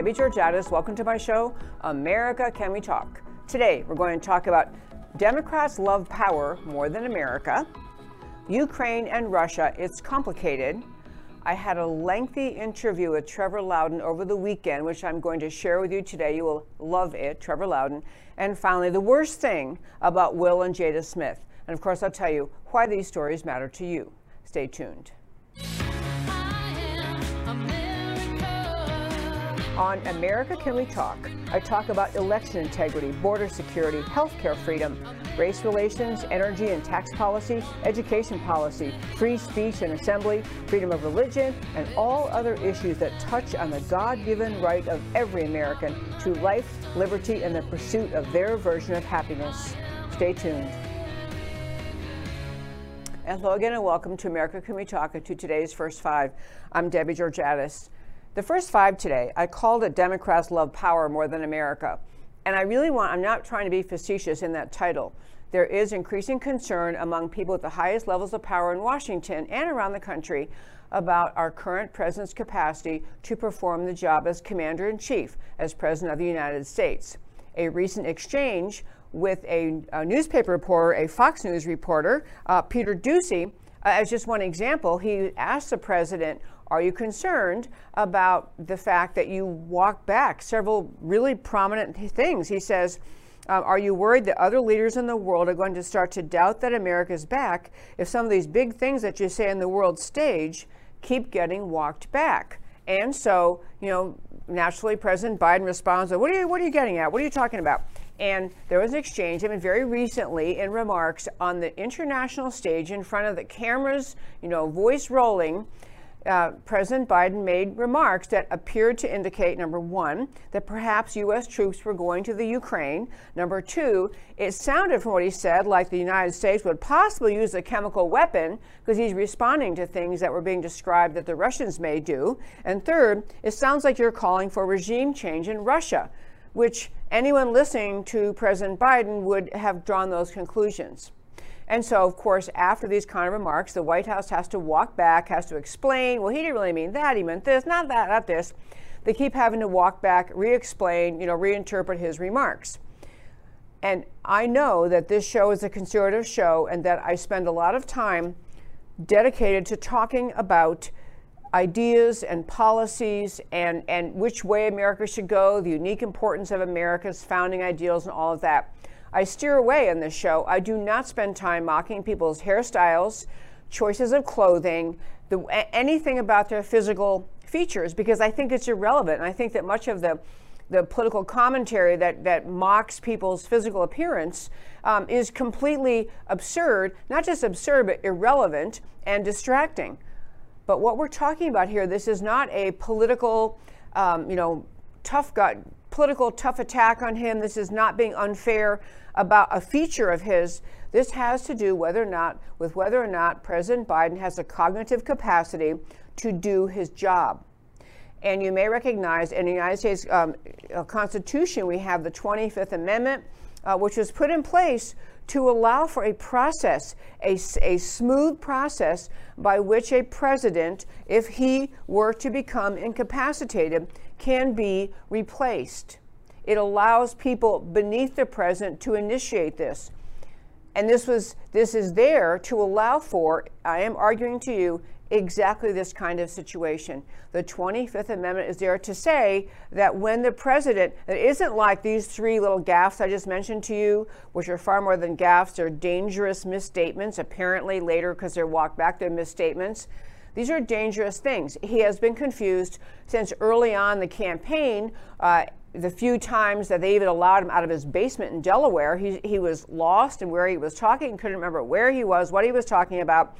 Debbie Georgatos. Welcome to my show, America Can We Talk? Today, we're going to talk about Democrats love power more than America, Ukraine and Russia, it's complicated. I had a lengthy interview with Trevor Loudon over the weekend, which I'm going to share with you today. You will love it, Trevor Loudon. And finally, the worst thing about Will and Jada Smith. And of course, I'll tell you why these stories matter to you. Stay tuned. On America Can We Talk, I talk about election integrity, border security, healthcare freedom, race relations, energy and tax policy, education policy, free speech and assembly, freedom of religion, and all other issues that touch on the God given right of every American to life, liberty, and the pursuit of their version of happiness. Stay tuned. Hello again, and welcome to America Can We Talk and to today's First Five. I'm Debbie Georgatos. The first five today, I called it Democrats Love Power More Than America. And I really want, I'm not trying to be facetious in that title. There is increasing concern among people at the highest levels of power in Washington and around the country about our current president's capacity to perform the job as commander in chief, as president of the United States. A recent exchange with a, a newspaper reporter, a Fox News reporter, uh, Peter Doocy, uh, as just one example, he asked the president are you concerned about the fact that you walk back several really prominent things? He says, uh, Are you worried that other leaders in the world are going to start to doubt that America's back if some of these big things that you say in the world stage keep getting walked back? And so, you know, naturally, President Biden responds, What are you, what are you getting at? What are you talking about? And there was an exchange, I mean, very recently in remarks on the international stage in front of the cameras, you know, voice rolling uh, President Biden made remarks that appeared to indicate number one, that perhaps U.S. troops were going to the Ukraine. Number two, it sounded from what he said like the United States would possibly use a chemical weapon because he's responding to things that were being described that the Russians may do. And third, it sounds like you're calling for regime change in Russia, which anyone listening to President Biden would have drawn those conclusions. And so, of course, after these kind of remarks, the White House has to walk back, has to explain, well, he didn't really mean that, he meant this, not that, not this. They keep having to walk back, re explain, you know, reinterpret his remarks. And I know that this show is a conservative show and that I spend a lot of time dedicated to talking about ideas and policies and, and which way America should go, the unique importance of America's founding ideals, and all of that. I steer away in this show. I do not spend time mocking people's hairstyles, choices of clothing, the, anything about their physical features because I think it's irrelevant. And I think that much of the the political commentary that, that mocks people's physical appearance um, is completely absurd, not just absurd, but irrelevant and distracting. But what we're talking about here, this is not a political, um, you know, tough gut, political tough attack on him. This is not being unfair about a feature of his. This has to do whether or not with whether or not President Biden has a cognitive capacity to do his job. And you may recognize in the United States um, Constitution, we have the 25th Amendment, uh, which was put in place to allow for a process, a, a smooth process by which a president, if he were to become incapacitated, can be replaced. It allows people beneath the president to initiate this. And this was this is there to allow for, I am arguing to you, exactly this kind of situation. The 25th Amendment is there to say that when the president, it isn't like these three little gaffes I just mentioned to you, which are far more than gaffes, they're dangerous misstatements, apparently later because they're walked back, they're misstatements. These are dangerous things. He has been confused since early on the campaign. Uh, the few times that they even allowed him out of his basement in Delaware, he, he was lost and where he was talking, couldn't remember where he was, what he was talking about,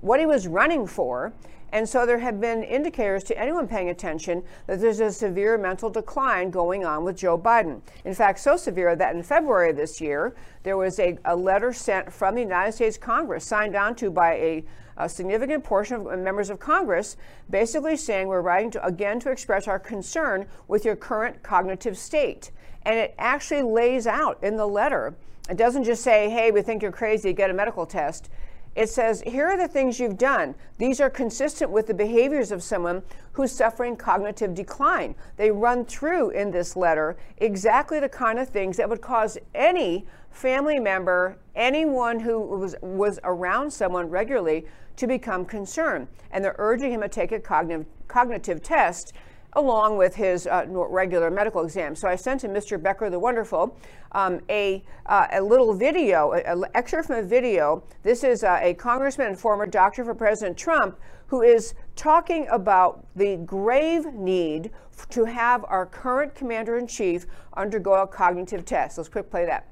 what he was running for. And so there have been indicators to anyone paying attention that there's a severe mental decline going on with Joe Biden. In fact, so severe that in February of this year, there was a, a letter sent from the United States Congress, signed on to by a a significant portion of uh, members of Congress basically saying we're writing to, again to express our concern with your current cognitive state. And it actually lays out in the letter, it doesn't just say, hey, we think you're crazy, get a medical test. it says, Here are the things you've done. These are consistent with the behaviors of someone who's suffering cognitive decline. They run through in this letter exactly the kind of things that would cause any family member, anyone who was, was around someone regularly, to become concerned. And they're urging him to take a cognitive, cognitive test along with his uh, regular medical exam. So I sent to Mr. Becker the Wonderful um, a, uh, a little video, an excerpt from a video. This is uh, a congressman and former doctor for President Trump who is talking about the grave need to have our current commander in chief undergo a cognitive test. Let's quick play that.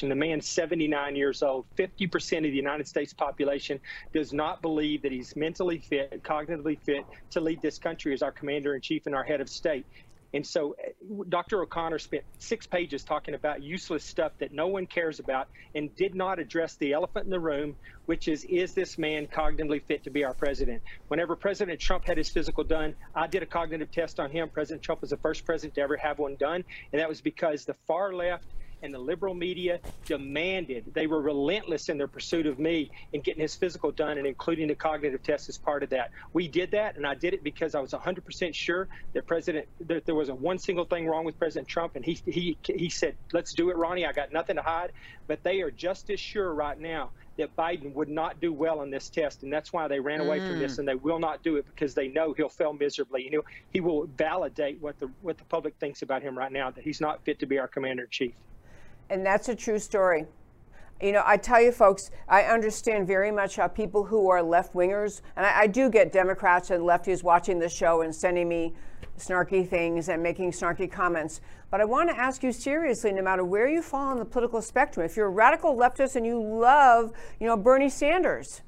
The man's 79 years old. 50% of the United States population does not believe that he's mentally fit, cognitively fit to lead this country as our commander in chief and our head of state. And so Dr. O'Connor spent six pages talking about useless stuff that no one cares about and did not address the elephant in the room, which is, is this man cognitively fit to be our president? Whenever President Trump had his physical done, I did a cognitive test on him. President Trump was the first president to ever have one done. And that was because the far left and the liberal media demanded, they were relentless in their pursuit of me in getting his physical done and including the cognitive test as part of that. We did that, and I did it because I was 100% sure that President, that there was a one single thing wrong with President Trump, and he, he, he said, let's do it, Ronny. I got nothing to hide. But they are just as sure right now that Biden would not do well on this test, and that's why they ran away mm. from this, mm. and they will not do it because they know he'll fail miserably. You know, he will validate what the what the public thinks about him right now that he's not fit to be our commander in chief. And that's a true story. You know, I tell you, folks, I understand very much how people who are left wingers, and I, I, do get Democrats and lefties watching the show and sending me snarky things and making snarky comments. But I want to ask you seriously, no matter where you fall on the political spectrum, if you're a radical leftist and you love, you know, Bernie Sanders,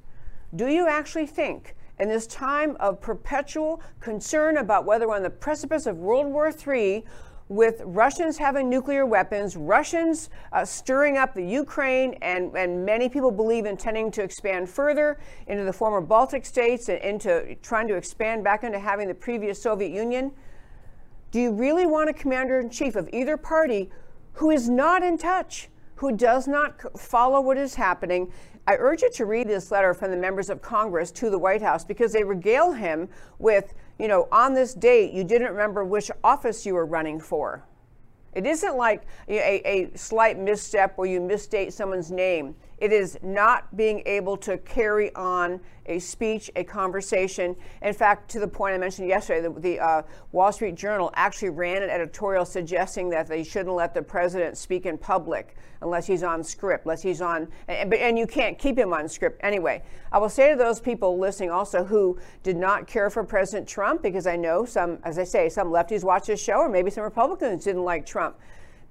do you actually think in this time of perpetual concern about whether we're on the precipice of World War III, with Russians having nuclear weapons, Russians uh, stirring up the Ukraine, and, and many people believe intending to expand further into the former Baltic states and into trying to expand back into having the previous Soviet Union. Do you really want a commander in chief of either party who is not in touch, who does not follow what is happening? I urge you to read this letter from the members of Congress to the White House because they regale him with you know, on this date, you didn't remember which office you were running for. It isn't like a, a slight misstep where you misstate someone's name. It is not being able to carry on a speech, a conversation. In fact, to the point I mentioned yesterday, the, the uh, Wall Street Journal actually ran an editorial suggesting that they shouldn't let the president speak in public unless he's on script, unless he's on, and, and you can't keep him on script anyway. I will say to those people listening also who did not care for President Trump, because I know some, as I say, some lefties watch this show, or maybe some Republicans didn't like Trump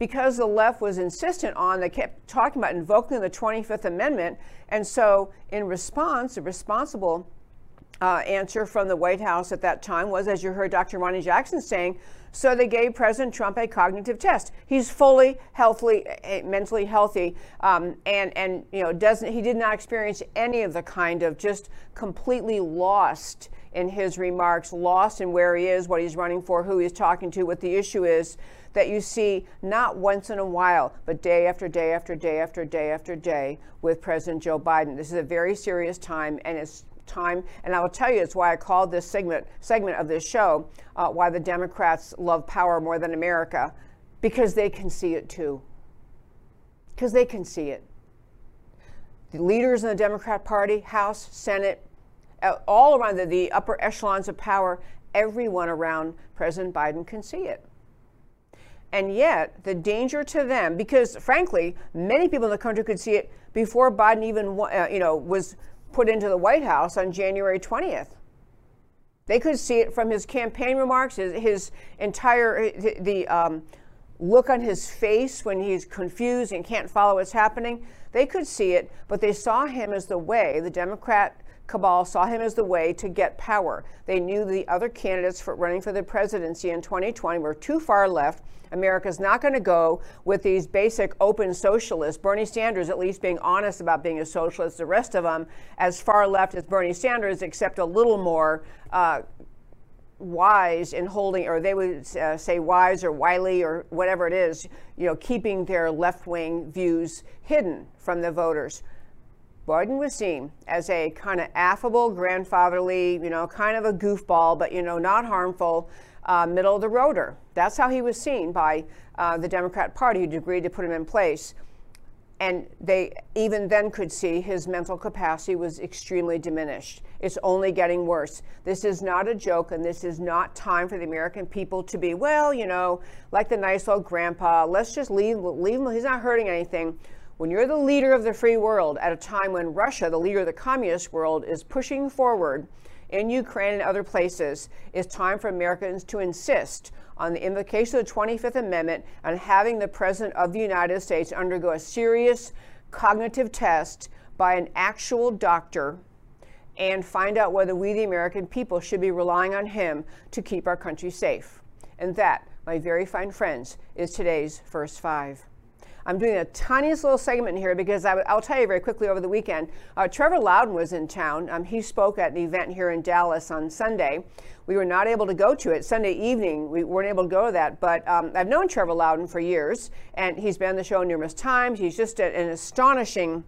because the left was insistent on, they kept talking about invoking the 25th Amendment. And so, in response, the responsible uh, answer from the White House at that time was, as you heard Dr. Ronny Jackson saying, so they gave President Trump a cognitive test. He's fully healthy, eh, mentally healthy, um, and and you know doesn't he did not experience any of the kind of just completely lost in his remarks, lost in where he is, what he's running for, who he's talking to, what the issue is that you see not once in a while, but day after day after day after day after day with President Joe Biden. This is a very serious time, and it's time. And I will tell you, it's why I called this segment segment of this show uh, "Why the Democrats Love Power More Than America," because they can see it too. Because they can see it. The leaders in the Democrat Party, House, Senate, uh, all around the, the upper echelons of power, everyone around President Biden can see it. And yet, the danger to them, because frankly, many people in the country could see it before Biden even, uh, you know, was put into the White House on January 20th. They could see it from his campaign remarks, his, his entire the, the um, look on his face when he's confused and can't follow what's happening. They could see it, but they saw him as the way the Democrat cabal saw him as the way to get power. They knew the other candidates for running for the presidency in 2020 were too far left. America's not going to go with these basic open socialists. Bernie Sanders, at least, being honest about being a socialist. The rest of them, as far left as Bernie Sanders, except a little more. Uh, wise in holding, or they would uh, say wise or wily or whatever it is, you know, keeping their left wing views hidden from the voters. Biden was seen as a kind of affable, grandfatherly, you know, kind of a goofball, but, you know, not harmful, uh, middle of the roader. That's how he was seen by uh, the Democrat Party who agreed to put him in place. And they even then could see his mental capacity was extremely diminished. It's only getting worse. This is not a joke, and this is not time for the American people to be, well, you know, like the nice old grandpa, let's just leave, leave him, he's not hurting anything. When you're the leader of the free world at a time when Russia, the leader of the communist world, is pushing forward in Ukraine and other places, it's time for Americans to insist on the invocation of the 25th Amendment and having the President of the United States undergo a serious cognitive test by an actual doctor and find out whether we, the American people, should be relying on him to keep our country safe. And that, my very fine friends, is today's First Five. I'm doing a tiniest little segment here because I, will tell you very quickly over the weekend. Uh, Trevor Loudon was in town. Um, he spoke at an event here in Dallas on Sunday. We were not able to go to it Sunday evening. We weren't able to go to that, but um, I've known Trevor Loudon for years, and he's been on the show numerous times. He's just a, an astonishing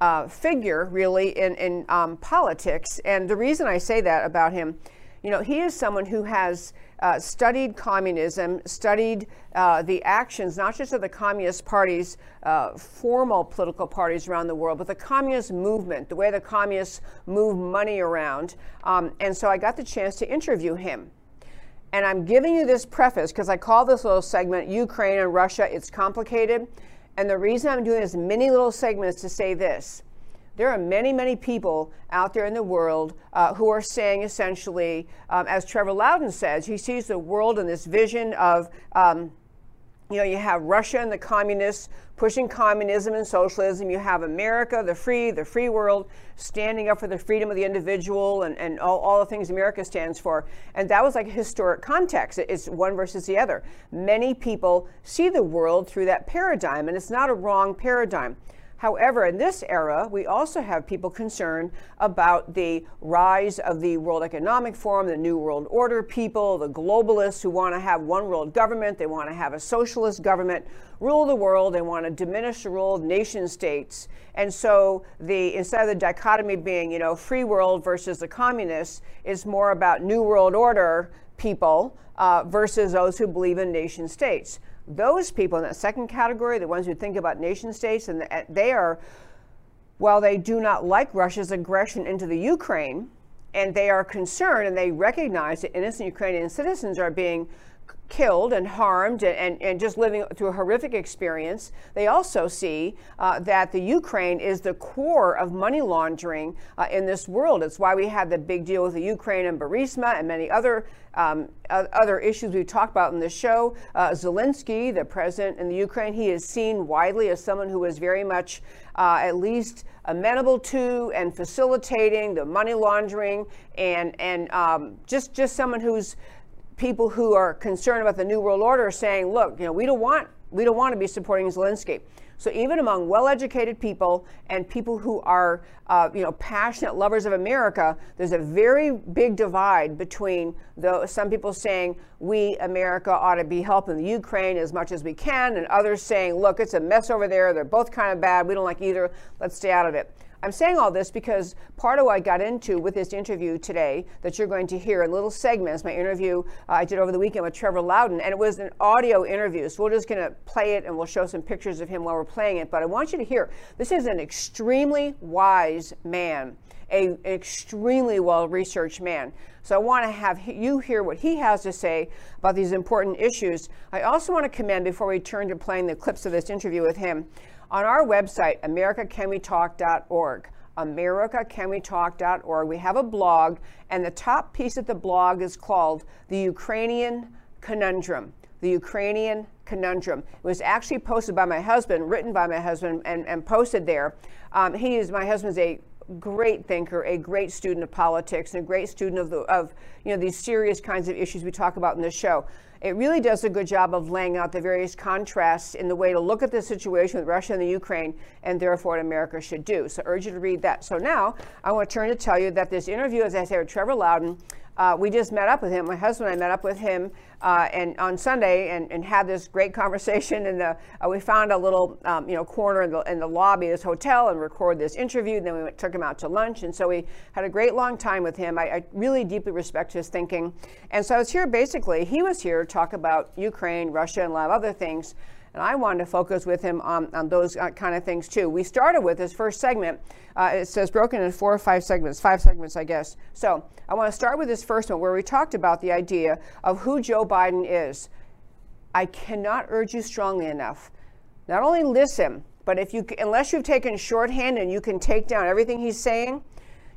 uh, figure, really, in, in um, politics. And the reason I say that about him, you know, he is someone who has uh, studied communism, studied uh, the actions, not just of the Communist parties, uh, formal political parties around the world, but the communist movement, the way the communists move money around. Um, and so I got the chance to interview him. And I'm giving you this preface because I call this little segment Ukraine and Russia, it's complicated. And the reason I'm doing this many little segments to say this there are many, many people out there in the world uh, who are saying essentially, um, as Trevor Loudon says, he sees the world in this vision of, um, you know, you have Russia and the communists pushing communism and socialism. You have America, the free, the free world, standing up for the freedom of the individual and, and all, all the things America stands for. And that was like a historic context. It's one versus the other. Many people see the world through that paradigm, and it's not a wrong paradigm. However, in this era, we also have people concerned about the rise of the World Economic Forum, the New World Order people, the globalists who want to have one world government. They want to have a socialist government rule the world. They want to diminish the role of nation states. And so the instead of the dichotomy being, you know, free world versus the communists, it's more about New World Order people uh, versus those who believe in nation states. Those people in that second category, the ones who think about nation states, and they are, while they do not like Russia's aggression into the Ukraine, and they are concerned and they recognize that innocent Ukrainian citizens are being killed and harmed and, and, and, just living through a horrific experience. They also see uh, that the Ukraine is the core of money laundering uh, in this world. It's why we had the big deal with the Ukraine and Burisma and many other um, other issues we've talked about in this show. Uh, Zelensky, the president in the Ukraine, he is seen widely as someone who is very much uh, at least amenable to and facilitating the money laundering and and um, just just someone who's people who are concerned about the New World Order are saying, look, you know, we don't want we don't want to be supporting Zelensky. So even among well-educated people and people who are, uh, you know, passionate lovers of America, there's a very big divide between the, some people saying we, America, ought to be helping the Ukraine as much as we can, and others saying, look, it's a mess over there. They're both kind of bad. We don't like either. Let's stay out of it. I'm saying all this because part of what I got into with this interview today that you're going to hear in little segments, my interview uh, I did over the weekend with Trevor Loudon, and it was an audio interview. So we're just going to play it and we'll show some pictures of him while we're playing it. But I want you to hear this is an extremely wise man, a, an extremely well researched man. So I want to have you hear what he has to say about these important issues. I also want to commend, before we turn to playing the clips of this interview with him, on our website, americacanwetalk.org, americacanwetalk.org, we have a blog, and the top piece of the blog is called The Ukrainian Conundrum. The Ukrainian Conundrum. It was actually posted by my husband, written by my husband, and, and posted there. Um, he is, my husband's a great thinker, a great student of politics, and a great student of, the, of you know, these serious kinds of issues we talk about in this show. It really does a good job of laying out the various contrasts in the way to look at the situation with Russia and the Ukraine and therefore what America should do. So I urge you to read that. So now I want to turn to tell you that this interview, as I said, with Trevor Loudon, Uh, we just met up with him. My husband and I met up with him uh, and on Sunday and, and had this great conversation. And uh, we found a little um, you know corner in the, in the lobby of this hotel and recorded this interview. And then we went, took him out to lunch. And so we had a great long time with him. I, I really deeply respect his thinking. And so I was here basically, he was here to talk about Ukraine, Russia, and a lot of other things. And I wanted to focus with him on, on those uh, kind of things too. We started with this first segment. Uh, it says broken in four or five segments, five segments, I guess. So I want to start with this first one where we talked about the idea of who Joe Biden is. I cannot urge you strongly enough. Not only listen, but if you, unless you've taken shorthand and you can take down everything he's saying,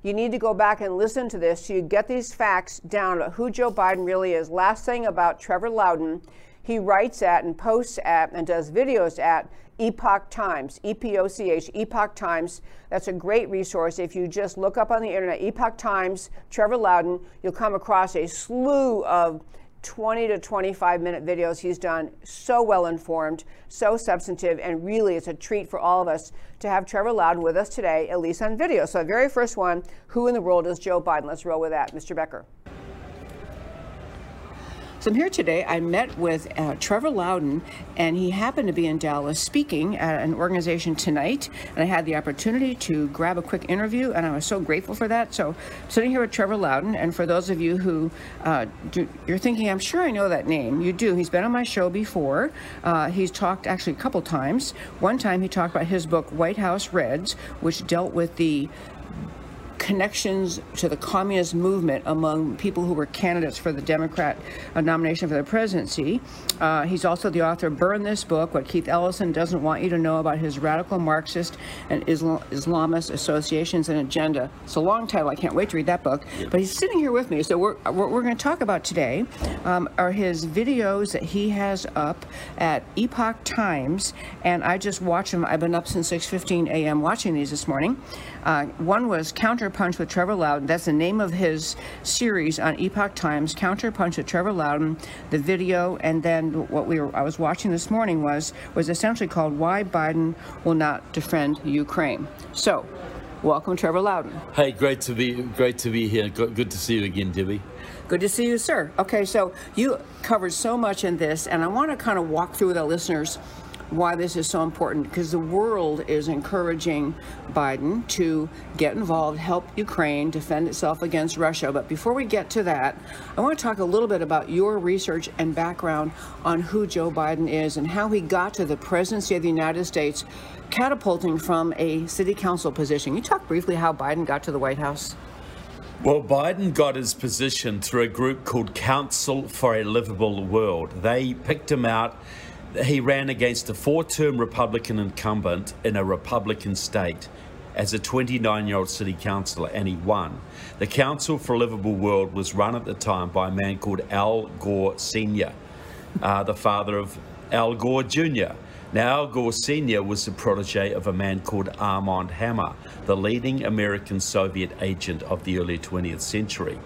you need to go back and listen to this so you get these facts down about who Joe Biden really is. Last thing about Trevor Loudon he writes at and posts at and does videos at Epoch Times, E P O C H, Epoch Times. That's a great resource. If you just look up on the internet, Epoch Times, Trevor Loudon, you'll come across a slew of 20 to 25 minute videos he's done. So well informed, so substantive, and really it's a treat for all of us to have Trevor Loudon with us today, at least on video. So, the very first one Who in the world is Joe Biden? Let's roll with that. Mr. Becker. So I'm here today. I met with uh, Trevor Loudon, and he happened to be in Dallas speaking at an organization tonight. And I had the opportunity to grab a quick interview, and I was so grateful for that. So sitting here with Trevor Loudon, and for those of you who uh, do, you're thinking, I'm sure I know that name. You do. He's been on my show before. Uh, he's talked actually a couple times. One time he talked about his book White House Reds, which dealt with the connections to the communist movement among people who were candidates for the Democrat uh, nomination for the presidency. Uh, he's also the author of Burn This Book, What Keith Ellison Doesn't Want You to Know About His Radical Marxist and Islam- Islamist Associations and Agenda. It's a long title. I can't wait to read that book. But he's sitting here with me. So we're, what we're going to talk about today um, are his videos that he has up at Epoch Times. And I just watch them. I've been up since 6.15 a.m. watching these this morning. Uh, one was Counterpunch with Trevor Loudon. That's the name of his series on Epoch Times. Counterpunch with Trevor Loudon. The video, and then what we were I was watching this morning was was essentially called "Why Biden Will Not Defend Ukraine." So, welcome, Trevor Loudon. Hey, great to be great to be here. Good to see you again, Debbie. Good to see you, sir. Okay, so you covered so much in this, and I want to kind of walk through with our listeners why this is so important because the world is encouraging Biden to get involved, help Ukraine defend itself against Russia. But before we get to that, I want to talk a little bit about your research and background on who Joe Biden is and how he got to the presidency of the United States, catapulting from a city council position. Can you talk briefly how Biden got to the White House? Well, Biden got his position through a group called Council for a Livable World. They picked him out he ran against a four term Republican incumbent in a Republican state as a 29 year old city councillor and he won. The Council for a Livable World was run at the time by a man called Al Gore Sr., uh, the father of Al Gore Jr. Now, Al Gore Sr. was the protege of a man called Armand Hammer, the leading American Soviet agent of the early 20th century.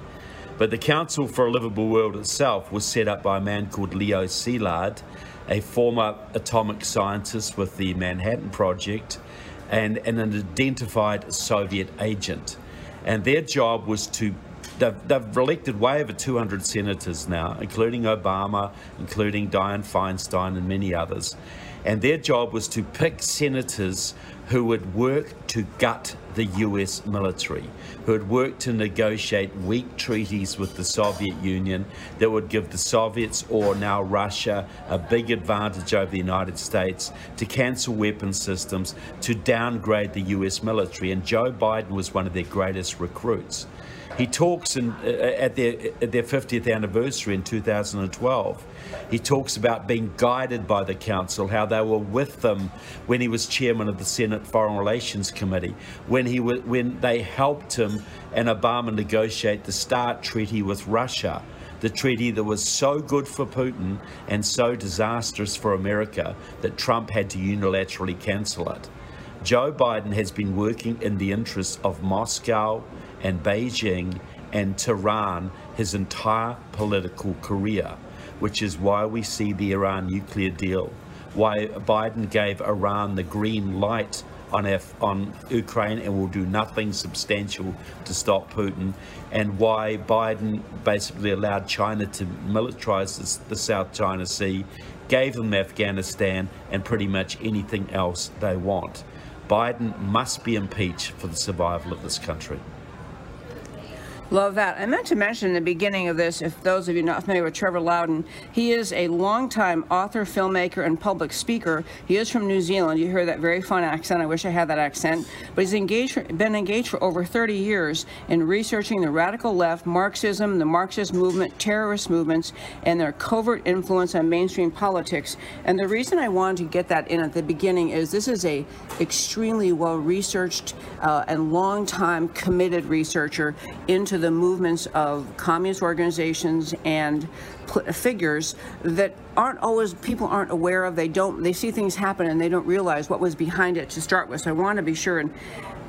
But the Council for a Livable World itself was set up by a man called Leo Szilard, a former atomic scientist with the Manhattan Project, and, and an identified Soviet agent. And their job was to They've, they've, elected way over 200 senators now, including Obama, including Dianne Feinstein, and many others. And their job was to pick senators who would work to gut the US military, who had worked to negotiate weak treaties with the Soviet Union that would give the Soviets, or now Russia, a big advantage over the United States, to cancel weapon systems, to downgrade the US military. And Joe Biden was one of their greatest recruits. He talks in, uh, at, their, at their 50th anniversary in 2012. He talks about being guided by the council, how they were with them when he was chairman of the Senate Foreign Relations Committee, when he when they helped him and Obama negotiate the START treaty with Russia the treaty that was so good for Putin and so disastrous for America that Trump had to unilaterally cancel it. Joe Biden has been working in the interests of Moscow and Beijing and Tehran his entire political career, which is why we see the Iran nuclear deal, why Biden gave Iran the green light on, on Ukraine and will do nothing substantial to stop Putin, and why Biden basically allowed China to militarize the, the South China Sea, gave them Afghanistan, and pretty much anything else they want. Biden must be impeached for the survival of this country. Love that. I meant to mention in the beginning of this, if those of you not familiar with Trevor Loudon, he is a longtime author, filmmaker, and public speaker. He is from New Zealand. You hear that very fun accent. I wish I had that accent. But he's engaged, been engaged for over 30 years in researching the radical left, Marxism, the Marxist movement, terrorist movements, and their covert influence on mainstream politics. And the reason I wanted to get that in at the beginning is this is a extremely well-researched uh, and long-time committed researcher into the movements of communist organizations and figures that aren't always people aren't aware of they don't they see things happen and they don't realize what was behind it to start with so i want to be sure and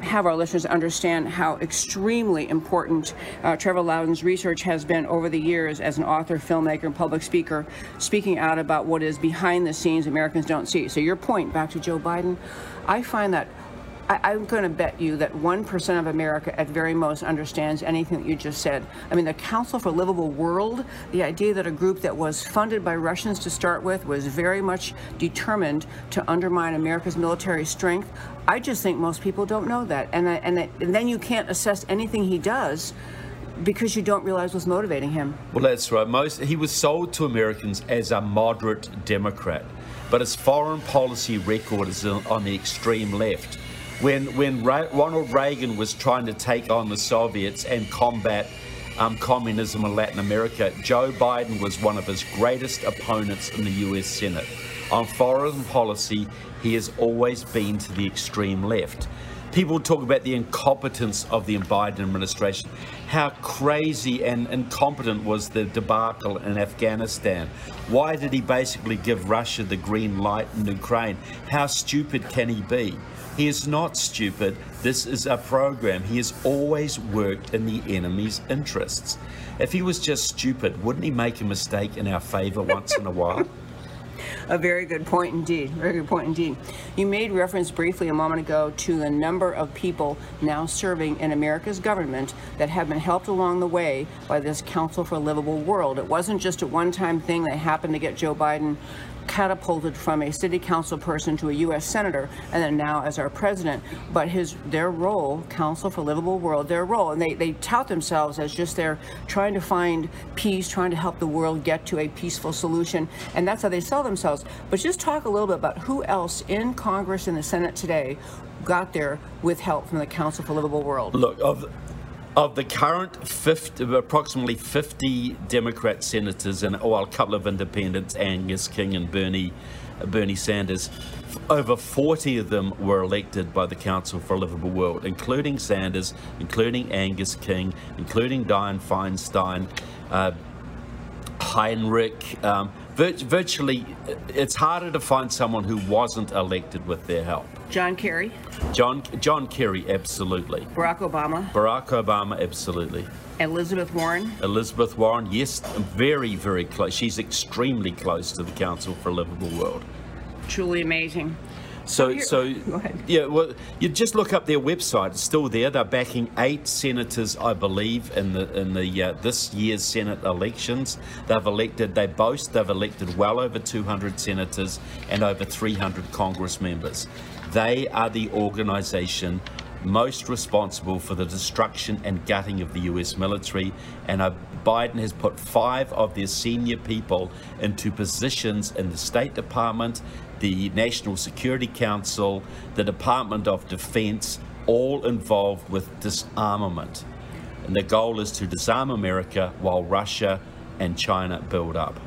have our listeners understand how extremely important uh, Trevor Loudon's research has been over the years as an author, filmmaker, and public speaker, speaking out about what is behind the scenes Americans don't see. So, your point back to Joe Biden, I find that I, am going to bet you that 1% of America at very most understands anything that you just said. I mean, the Council for a Livable World, the idea that a group that was funded by Russians to start with was very much determined to undermine America's military strength. I just think most people don't know that. And, and, and then you can't assess anything he does because you don't realize what's motivating him. Well, that's right. Most he was sold to Americans as a moderate Democrat, but his foreign policy record is on the extreme left when when Ra Ronald Reagan was trying to take on the Soviets and combat um, communism in Latin America, Joe Biden was one of his greatest opponents in the U.S. Senate. On foreign policy, he has always been to the extreme left. People talk about the incompetence of the Biden administration. How crazy and incompetent was the debacle in Afghanistan? Why did he basically give Russia the green light in Ukraine? How stupid can he be? He is not stupid. This is a program. He has always worked in the enemy's interests. If he was just stupid, wouldn't he make a mistake in our favor once in a while? A very good point indeed. Very good point indeed. You made reference briefly a moment ago to the number of people now serving in America's government that have been helped along the way by this Council for a Livable World. It wasn't just a one-time thing that happened to get Joe Biden catapulted from a city council person to a U.S. senator, and then now as our president. But his their role, Council for Livable World, their role, and they, they tout themselves as just they're trying to find peace, trying to help the world get to a peaceful solution, and that's how they sell themselves. But just talk a little bit about who else in Congress and the Senate today got there with help from the Council for Livable World. Look, of of the current 50, approximately 50 Democrat senators and well, a couple of independents, Angus King and Bernie, Bernie Sanders, over 40 of them were elected by the Council for a Livable World, including Sanders, including Angus King, including Dianne Feinstein, uh, Heinrich. Um, virtually, it's harder to find someone who wasn't elected with their help. John Kerry. John John Kerry, absolutely. Barack Obama. Barack Obama, absolutely. Elizabeth Warren. Elizabeth Warren, yes, very, very close. She's extremely close to the Council for a Livable World. Truly amazing. So, so yeah. Well, you just look up their website. It's still there. They're backing eight senators, I believe, in the in the uh, this year's Senate elections. They've elected. They boast they've elected well over 200 senators and over 300 Congress members. They are the organisation most responsible for the destruction and gutting of the US military. And uh, Biden has put five of their senior people into positions in the State Department, the National Security Council, the Department of Defense, all involved with disarmament. And the goal is to disarm America while Russia and China build up.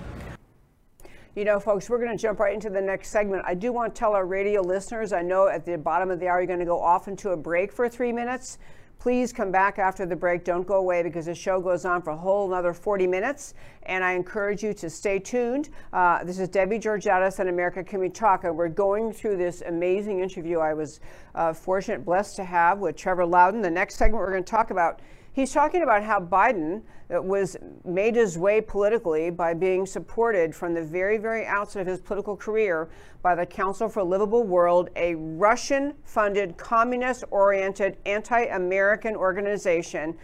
You know, folks, we're going to jump right into the next segment. I do want to tell our radio listeners, I know at the bottom of the hour you're going to go off into a break for three minutes. Please come back after the break. Don't go away because the show goes on for a whole another 40 minutes. And I encourage you to stay tuned. Uh, this is Debbie Georgatos on America Can We Talk? And we're going through this amazing interview I was uh, fortunate, blessed to have with Trevor Loudon. The next segment we're going to talk about He's talking about how Biden uh, was made his way politically by being supported from the very, very outset of his political career by the Council for a Livable World, a Russian funded, communist oriented, anti American organization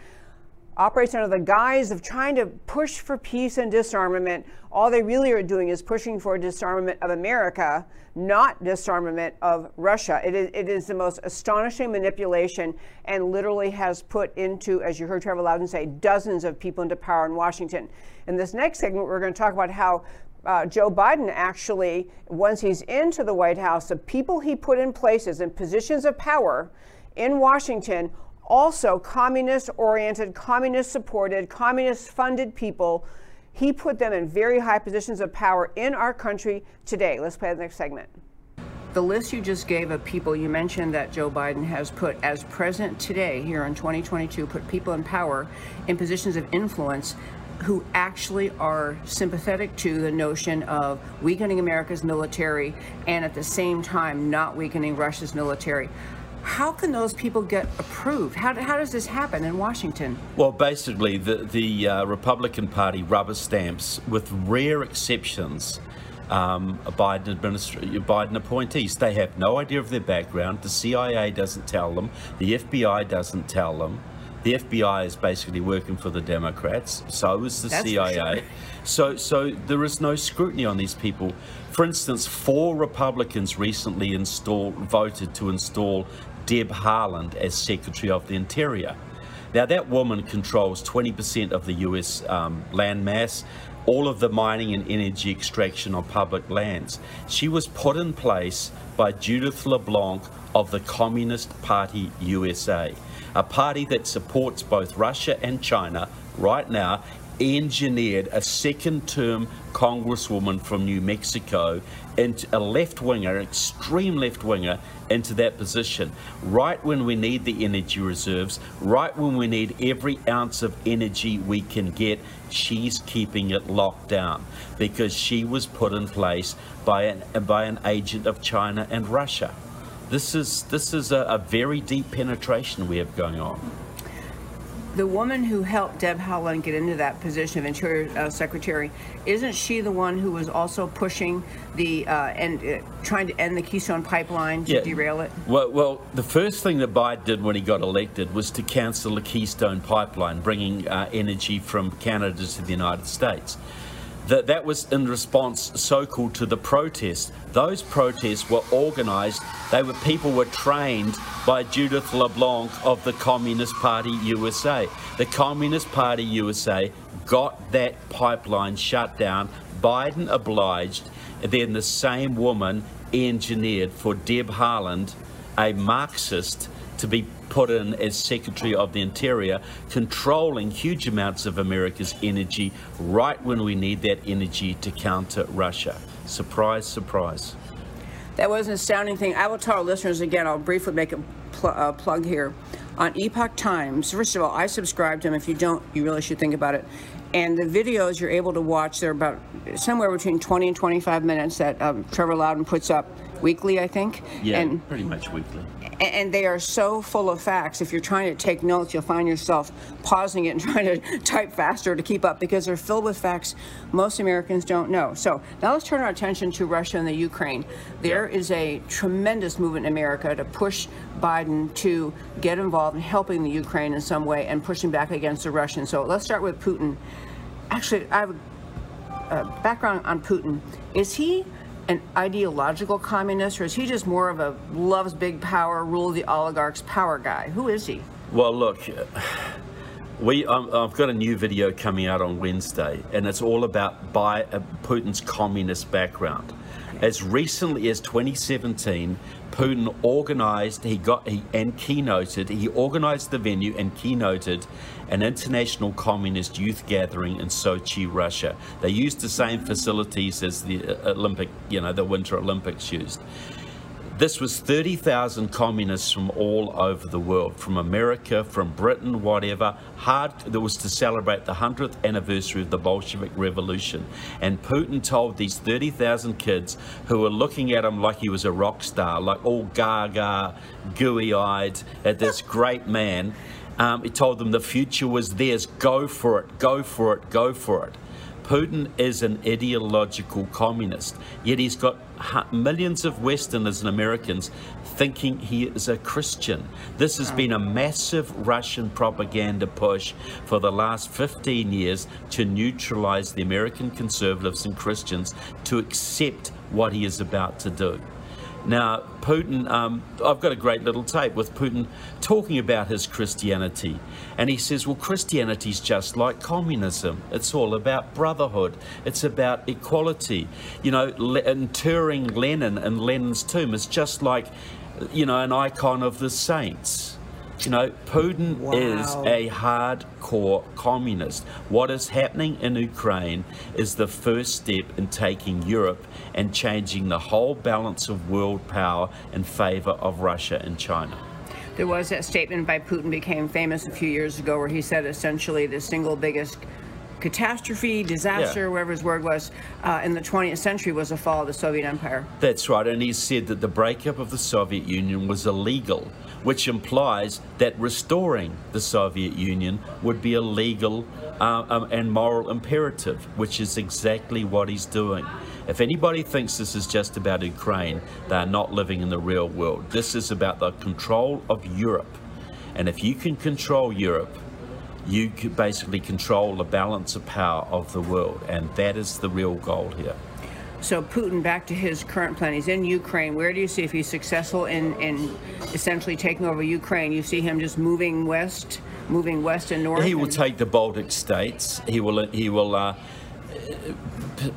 operates under the guise of trying to push for peace and disarmament. All they really are doing is pushing for disarmament of America, not disarmament of Russia. It is, it is the most astonishing manipulation and literally has put into, as you heard Trevor Loudon say, dozens of people into power in Washington. In this next segment, we're going to talk about how uh, Joe Biden actually, once he's into the White House, the people he put in places and positions of power in Washington also communist oriented, communist supported, communist funded people. He put them in very high positions of power in our country today. Let's play the next segment. The list you just gave of people you mentioned that Joe Biden has put as president today, here in 2022, put people in power in positions of influence who actually are sympathetic to the notion of weakening America's military and at the same time not weakening Russia's military. How can those people get approved? How, how does this happen in Washington? Well, basically, the, the uh, Republican Party rubber stamps, with rare exceptions, um, Biden Biden appointees. They have no idea of their background. The CIA doesn't tell them. The FBI doesn't tell them. The FBI is basically working for the Democrats. So is the That's CIA. Sure. So, so there is no scrutiny on these people. For instance, four Republicans recently installed, voted to install Deb Haaland as Secretary of the Interior. Now, that woman controls 20% of the US um, land mass, all of the mining and energy extraction on public lands. She was put in place by Judith LeBlanc of the Communist Party USA, a party that supports both Russia and China right now engineered a second term congresswoman from New Mexico into a left winger, extreme left winger, into that position. Right when we need the energy reserves, right when we need every ounce of energy we can get, she's keeping it locked down because she was put in place by an, by an agent of China and Russia. This is, this is a, a very deep penetration we have going on the woman who helped Deb Haaland get into that position of Interior uh, Secretary, isn't she the one who was also pushing the uh, and uh, trying to end the Keystone Pipeline to yeah. derail it? Well, well, the first thing that Biden did when he got elected was to cancel the Keystone Pipeline, bringing uh, energy from Canada to the United States that that was in response so-called to the protests. Those protests were organized. They were people were trained by Judith LeBlanc of the Communist Party USA. The Communist Party USA got that pipeline shut down. Biden obliged. Then the same woman engineered for Deb Haaland, a Marxist, to be put in as Secretary of the Interior, controlling huge amounts of America's energy right when we need that energy to counter Russia. Surprise, surprise. That was an astounding thing. I will tell our listeners again, I'll briefly make a pl uh, plug here. On Epoch Times, first of all, I subscribe to them. If you don't, you really should think about it. And the videos you're able to watch, they're about somewhere between 20 and 25 minutes that um, Trevor Loudon puts up weekly, I think. Yeah, and, pretty much weekly. And they are so full of facts. If you're trying to take notes, you'll find yourself pausing it and trying to type faster to keep up because they're filled with facts most Americans don't know. So now let's turn our attention to Russia and the Ukraine. There yeah. is a tremendous movement in America to push Biden to get involved in helping the Ukraine in some way and pushing back against the Russians. So let's start with Putin. Actually, I have a background on Putin. Is he an ideological communist, or is he just more of a loves big power, rule the oligarchs power guy? Who is he? Well, look, we um, I've got a new video coming out on Wednesday, and it's all about by, uh, Putin's communist background. As recently as 2017, Putin organized, he got, he, and keynoted, he organized the venue and keynoted an international communist youth gathering in Sochi, Russia. They used the same facilities as the uh, Olympic, you know, the Winter Olympics used. This was 30,000 communists from all over the world, from America, from Britain, whatever. Hard, that was to celebrate the 100th anniversary of the Bolshevik Revolution. And Putin told these 30,000 kids who were looking at him like he was a rock star, like all gaga, gooey eyed, at this great man. Um, he told them the future was theirs. Go for it, go for it, go for it. Putin is an ideological communist, yet he's got millions of Westerners and Americans thinking he is a Christian. This has been a massive Russian propaganda push for the last 15 years to neutralize the American conservatives and Christians to accept what he is about to do. Now, Putin, um, I've got a great little tape with Putin talking about his Christianity. And he says, well, Christianity's just like communism. It's all about brotherhood, it's about equality. You know, interring Lenin in Lenin's tomb is just like, you know, an icon of the saints. You know, Putin wow. is a hardcore communist. What is happening in Ukraine is the first step in taking Europe and changing the whole balance of world power in favor of Russia and China. There was that statement by Putin became famous a few years ago where he said essentially the single biggest catastrophe, disaster, yeah. whatever his word was, uh, in the 20th century was the fall of the Soviet Empire. That's right, and he said that the breakup of the Soviet Union was illegal, which implies that restoring the Soviet Union would be a legal uh, um, and moral imperative, which is exactly what he's doing. If anybody thinks this is just about Ukraine, they are not living in the real world. This is about the control of Europe. And if you can control Europe, you basically control the balance of power of the world, and that is the real goal here. So Putin, back to his current plan, he's in Ukraine. Where do you see if he's successful in, in essentially taking over Ukraine? You see him just moving west, moving west and north. He will take the Baltic states. He will. He will. Uh,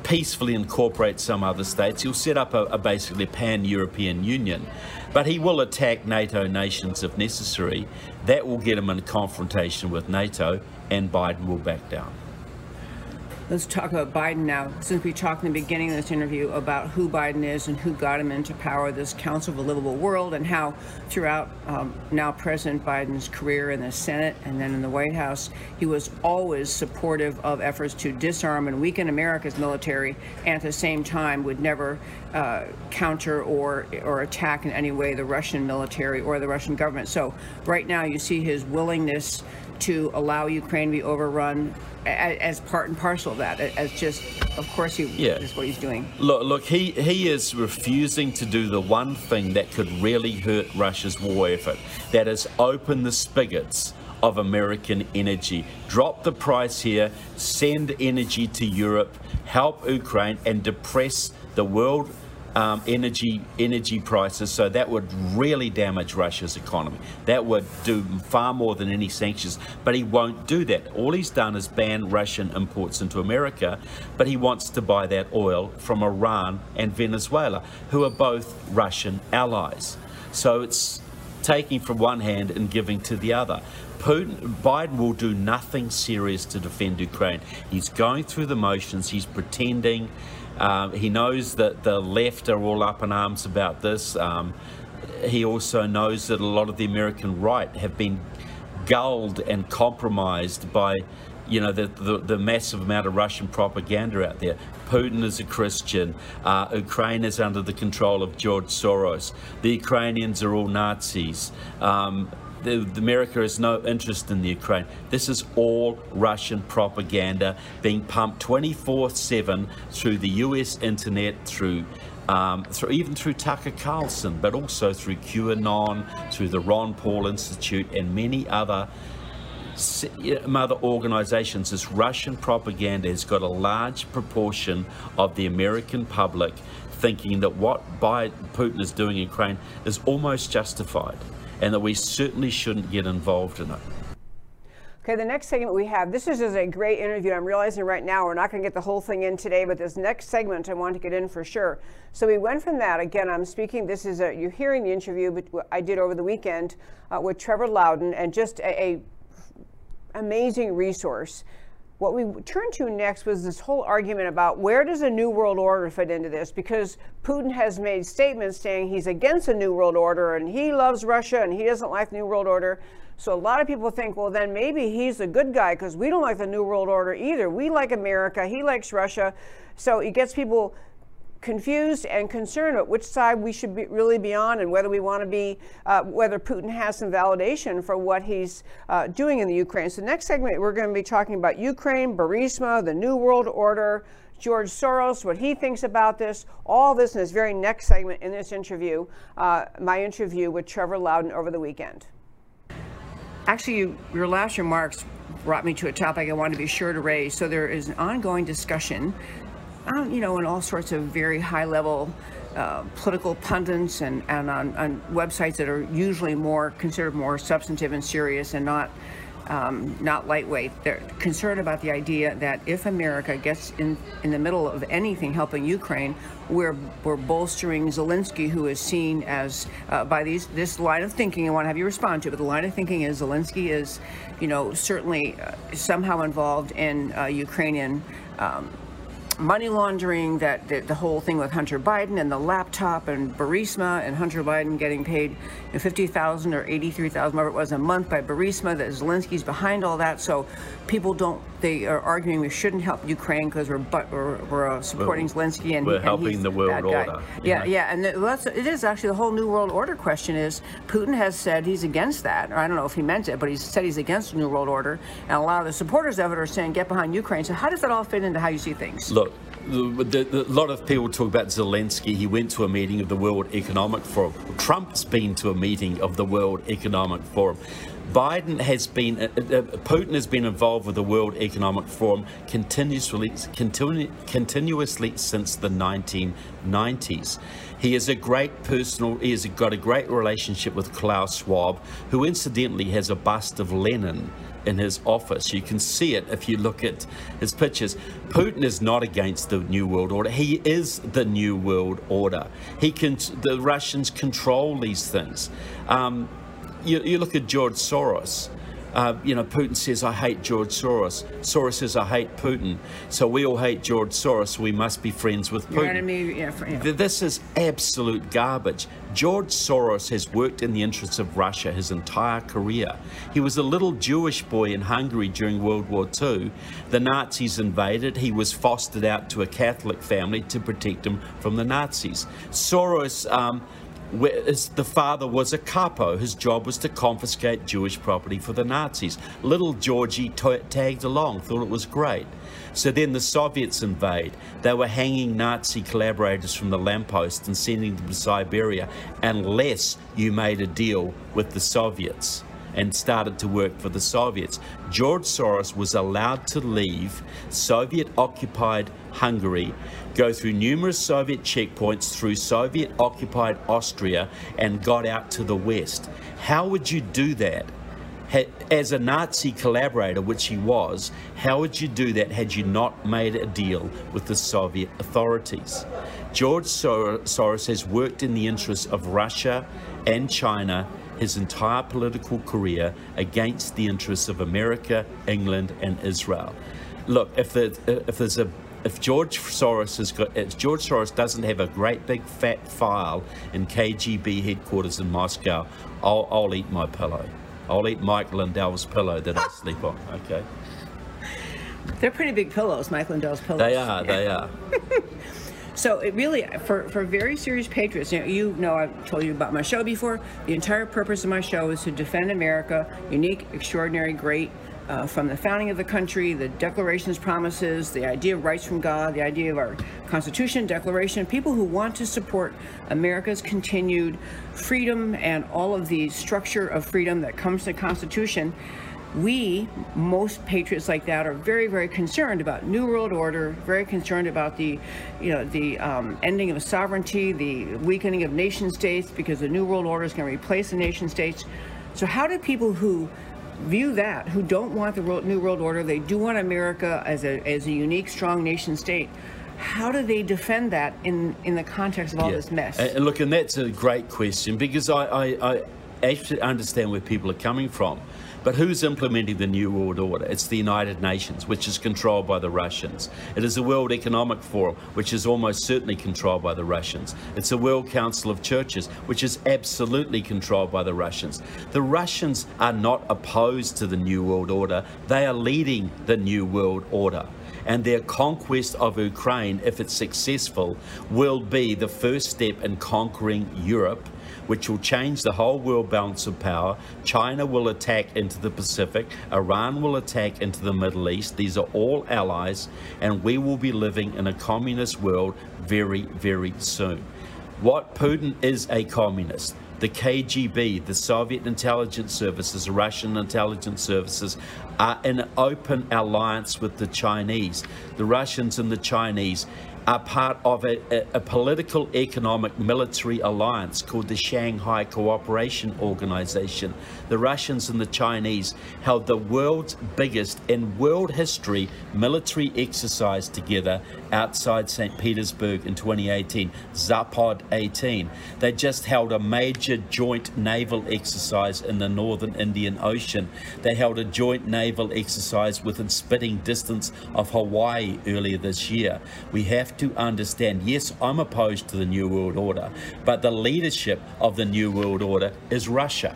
peacefully incorporate some other states. He'll set up a, a basically pan-European Union, but he will attack NATO nations if necessary. That will get him in confrontation with NATO, and Biden will back down. Let's talk about Biden now. Since we talked in the beginning of this interview about who Biden is and who got him into power, this Council of a Livable World, and how throughout um, now President Biden's career in the Senate and then in the White House, he was always supportive of efforts to disarm and weaken America's military, and at the same time would never uh, counter or or attack in any way the Russian military or the Russian government. So right now, you see his willingness to allow Ukraine to be overrun as part and parcel of that, as just, of course, he yeah. is what he's doing. Look, look, he he is refusing to do the one thing that could really hurt Russia's war effort. That is, open the spigots of American energy. Drop the price here, send energy to Europe, help Ukraine, and depress the world um, energy energy prices. So that would really damage Russia's economy. That would do far more than any sanctions. But he won't do that. All he's done is ban Russian imports into America, but he wants to buy that oil from Iran and Venezuela, who are both Russian allies. So it's taking from one hand and giving to the other. Putin, Biden will do nothing serious to defend Ukraine. He's going through the motions. He's pretending. Um, he knows that the left are all up in arms about this. Um, he also knows that a lot of the American right have been gulled and compromised by you know the, the, the, massive amount of Russian propaganda out there. Putin is a Christian. Uh, Ukraine is under the control of George Soros. The Ukrainians are all Nazis. Um, the, America has no interest in the Ukraine. This is all Russian propaganda being pumped 24/7 through the U.S. internet, through um, through, even through Tucker Carlson, but also through QAnon, through the Ron Paul Institute, and many other other organizations. This Russian propaganda has got a large proportion of the American public thinking that what Biden, Putin is doing in Ukraine is almost justified and that we certainly shouldn't get involved in it. Okay, the next segment we have, this is just a great interview. I'm realizing right now we're not going to get the whole thing in today, but this next segment I want to get in for sure. So we went from that. Again, I'm speaking, this is a, you're hearing the interview but I did over the weekend uh, with Trevor Loudon and just a, a amazing resource. What we turned to next was this whole argument about where does a new world order fit into this? Because Putin has made statements saying he's against a new world order and he loves Russia and he doesn't like the new world order. So a lot of people think, well, then maybe he's a good guy because we don't like the new world order either. We like America. He likes Russia. So it gets people confused and concerned about which side we should be, really be on and whether we want to be, uh, whether Putin has some validation for what he's uh, doing in the Ukraine. So, next segment, we're going to be talking about Ukraine, Burisma, the New World Order. George Soros, what he thinks about this, all this in this very next segment in this interview, uh, my interview with Trevor Loudon over the weekend. Actually, you, your last remarks brought me to a topic I wanted to be sure to raise. So there is an ongoing discussion, um, you know, in all sorts of very high-level uh, political pundits and, and on, on, websites that are usually more considered more substantive and serious and not um, not lightweight. They're concerned about the idea that if America gets in, in the middle of anything helping Ukraine, we're, we're bolstering Zelensky, who is seen as, uh, by these this line of thinking, I want to have you respond to, but the line of thinking is Zelensky is, you know, certainly uh, somehow involved in uh, Ukrainian um, money laundering, that, that, the whole thing with Hunter Biden and the laptop and Burisma and Hunter Biden getting paid you know, 50000 or 83000 whatever it was a month by Burisma, that Zelensky's behind all that. So people don't, they are arguing we shouldn't help Ukraine because we're, but, we're, we're uh, supporting well, Zelensky and we're and helping the world order. Yeah, yeah, and that's, it is actually the whole new world order question is Putin has said he's against that, or I don't know if he meant it, but he said he's against the new world order, and a lot of the supporters of it are saying get behind Ukraine. So how does that all fit into how you see things? Look, a lot of people talk about Zelensky. He went to a meeting of the World Economic Forum. Trump's been to a meeting of the World Economic Forum. Biden has been, uh, uh, Putin has been involved with the World Economic Forum continuously, continu continuously since the 1990s. He has a great personal, he has got a great relationship with Klaus Schwab, who incidentally has a bust of Lenin in his office. You can see it if you look at his pictures. Putin is not against the New World Order. He is the New World Order. He can. The Russians control these things. Um, you, you look at George Soros. Uh, you know, Putin says, I hate George Soros. Soros says, I hate Putin. So we all hate George Soros. We must be friends with Putin. Enemy, yeah, yeah. This is absolute garbage. George Soros has worked in the interests of Russia his entire career. He was a little Jewish boy in Hungary during World War II. The Nazis invaded. He was fostered out to a Catholic family to protect him from the Nazis. Soros um, the father was a capo. His job was to confiscate Jewish property for the Nazis. Little Georgie tagged along, thought it was great. So then the Soviets invade. They were hanging Nazi collaborators from the lamppost and sending them to Siberia unless you made a deal with the Soviets and started to work for the Soviets. George Soros was allowed to leave Soviet occupied Hungary, go through numerous Soviet checkpoints through Soviet occupied Austria, and got out to the West. How would you do that? As a Nazi collaborator, which he was, how would you do that had you not made a deal with the Soviet authorities? George Soros has worked in the interests of Russia and China his entire political career against the interests of America, England, and Israel. Look, if, if there's a if George Soros has got, if George Soros doesn't have a great big fat file in KGB headquarters in Moscow, I'll, I'll eat my pillow. I'll eat Mike Lindell's pillow that I sleep on. Okay. They're pretty big pillows, Mike Lindell's pillows. They are. They are. So it really, for, for very serious patriots, you know, you know I've told you about my show before. The entire purpose of my show is to defend America, unique, extraordinary, great, uh, from the founding of the country, the declarations, promises, the idea of rights from God, the idea of our Constitution, Declaration, people who want to support America's continued freedom and all of the structure of freedom that comes to the Constitution we, most patriots like that, are very, very concerned about New World Order, very concerned about the, you know, the um, ending of sovereignty, the weakening of nation states, because the New World Order is going to replace the nation states. So how do people who view that, who don't want the New World Order, they do want America as a, as a unique, strong nation state, how do they defend that in, in the context of all yeah. this mess? And look, and that's a great question because I, I, I actually understand where people are coming from. But who's implementing the New World Order? It's the United Nations, which is controlled by the Russians. It is the World Economic Forum, which is almost certainly controlled by the Russians. It's the World Council of Churches, which is absolutely controlled by the Russians. The Russians are not opposed to the New World Order. They are leading the New World Order. And their conquest of Ukraine, if it's successful, will be the first step in conquering Europe which will change the whole world balance of power. China will attack into the Pacific. Iran will attack into the Middle East. These are all allies, and we will be living in a communist world very, very soon. What Putin is a communist the KGB, the Soviet intelligence services, Russian intelligence services are in open alliance with the Chinese. The Russians and the Chinese are part of a, a, a, political, economic, military alliance called the Shanghai Cooperation Organization. The Russians and the Chinese held the world's biggest in world history military exercise together outside St. Petersburg in 2018, Zapad 18. They just held a major joint naval exercise in the northern Indian Ocean. They held a joint naval exercise within spitting distance of Hawaii earlier this year. We have to understand yes, I'm opposed to the New World Order, but the leadership of the New World Order is Russia.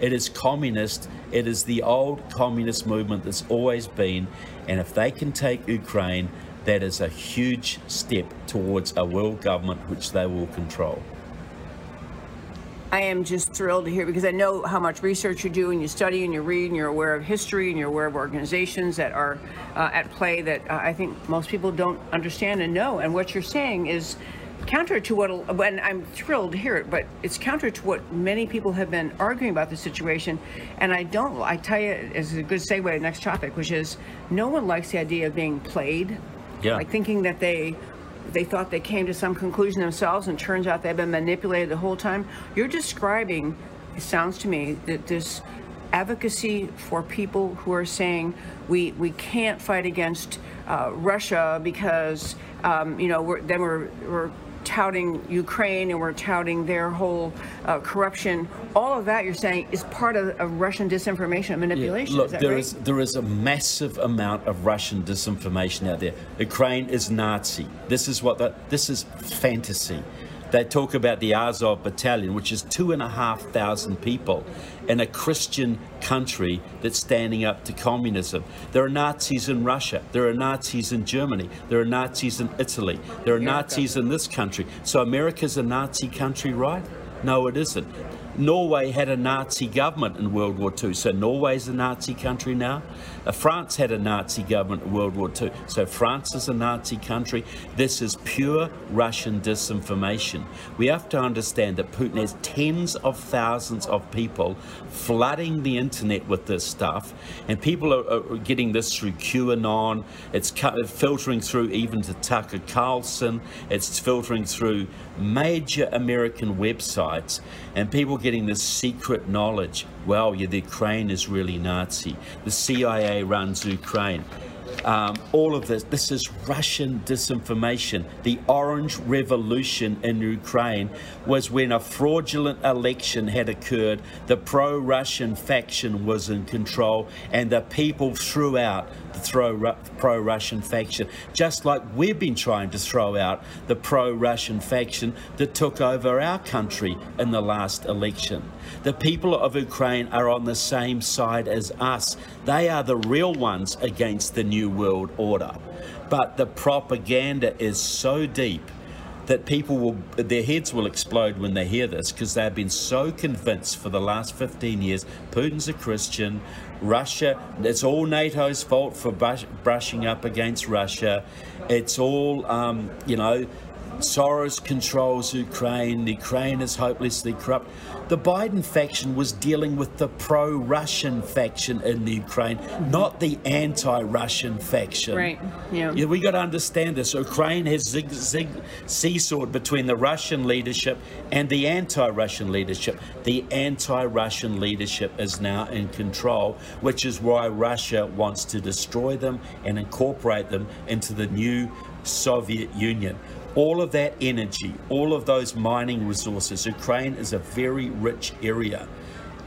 It is communist. It is the old communist movement that's always been. And if they can take Ukraine, that is a huge step towards a world government which they will control. I am just thrilled to hear because I know how much research you do and you study and you read and you're aware of history and you're aware of organizations that are uh, at play that uh, I think most people don't understand and know. And what you're saying is counter to what, and I'm thrilled to hear it, but it's counter to what many people have been arguing about the situation. And I don't, I tell you, it's a good segue to the next topic, which is no one likes the idea of being played. Yeah. Like thinking that they they thought they came to some conclusion themselves and turns out they've been manipulated the whole time. You're describing, it sounds to me, that this advocacy for people who are saying we, we can't fight against uh, Russia because, um, you know, we're, then we're, we're touting Ukraine and we're touting their whole uh, corruption. All of that you're saying is part of, of Russian disinformation and manipulation. Yeah, look, is there right? is, there is a massive amount of Russian disinformation out there. Ukraine is Nazi. This is what the, this is fantasy. They talk about the Azov Battalion, which is two and a half thousand people in a Christian country that's standing up to communism. There are Nazis in Russia. There are Nazis in Germany. There are Nazis in Italy. There are America. Nazis in this country. So America's a Nazi country, right? No, it isn't. Norway had a Nazi government in World War II, so Norway's a Nazi country now. Uh, France had a Nazi government in World War II, so France is a Nazi country. This is pure Russian disinformation. We have to understand that Putin has tens of thousands of people flooding the internet with this stuff, and people are, are getting this through QAnon. It's filtering through even to Tucker Carlson. It's filtering through major American websites, and people getting this secret knowledge. Well, yeah, the Ukraine is really Nazi. The CIA runs Ukraine. Um, all of this, this is Russian disinformation. The Orange Revolution in Ukraine was when a fraudulent election had occurred, the pro Russian faction was in control, and the people threw out the pro Russian faction, just like we've been trying to throw out the pro Russian faction that took over our country in the last election. The people of Ukraine are on the same side as us. They are the real ones against the New World Order. But the propaganda is so deep that people will, their heads will explode when they hear this because they've been so convinced for the last 15 years Putin's a Christian, Russia, it's all NATO's fault for brush, brushing up against Russia. It's all, um, you know, Soros controls Ukraine, Ukraine is hopelessly corrupt. The Biden faction was dealing with the pro Russian faction in the Ukraine, not the anti Russian faction. Right. Yeah. yeah. We got to understand this. Ukraine has zig, zig, seesawed between the Russian leadership and the anti Russian leadership. The anti Russian leadership is now in control, which is why Russia wants to destroy them and incorporate them into the new Soviet Union all of that energy, all of those mining resources. Ukraine is a very rich area.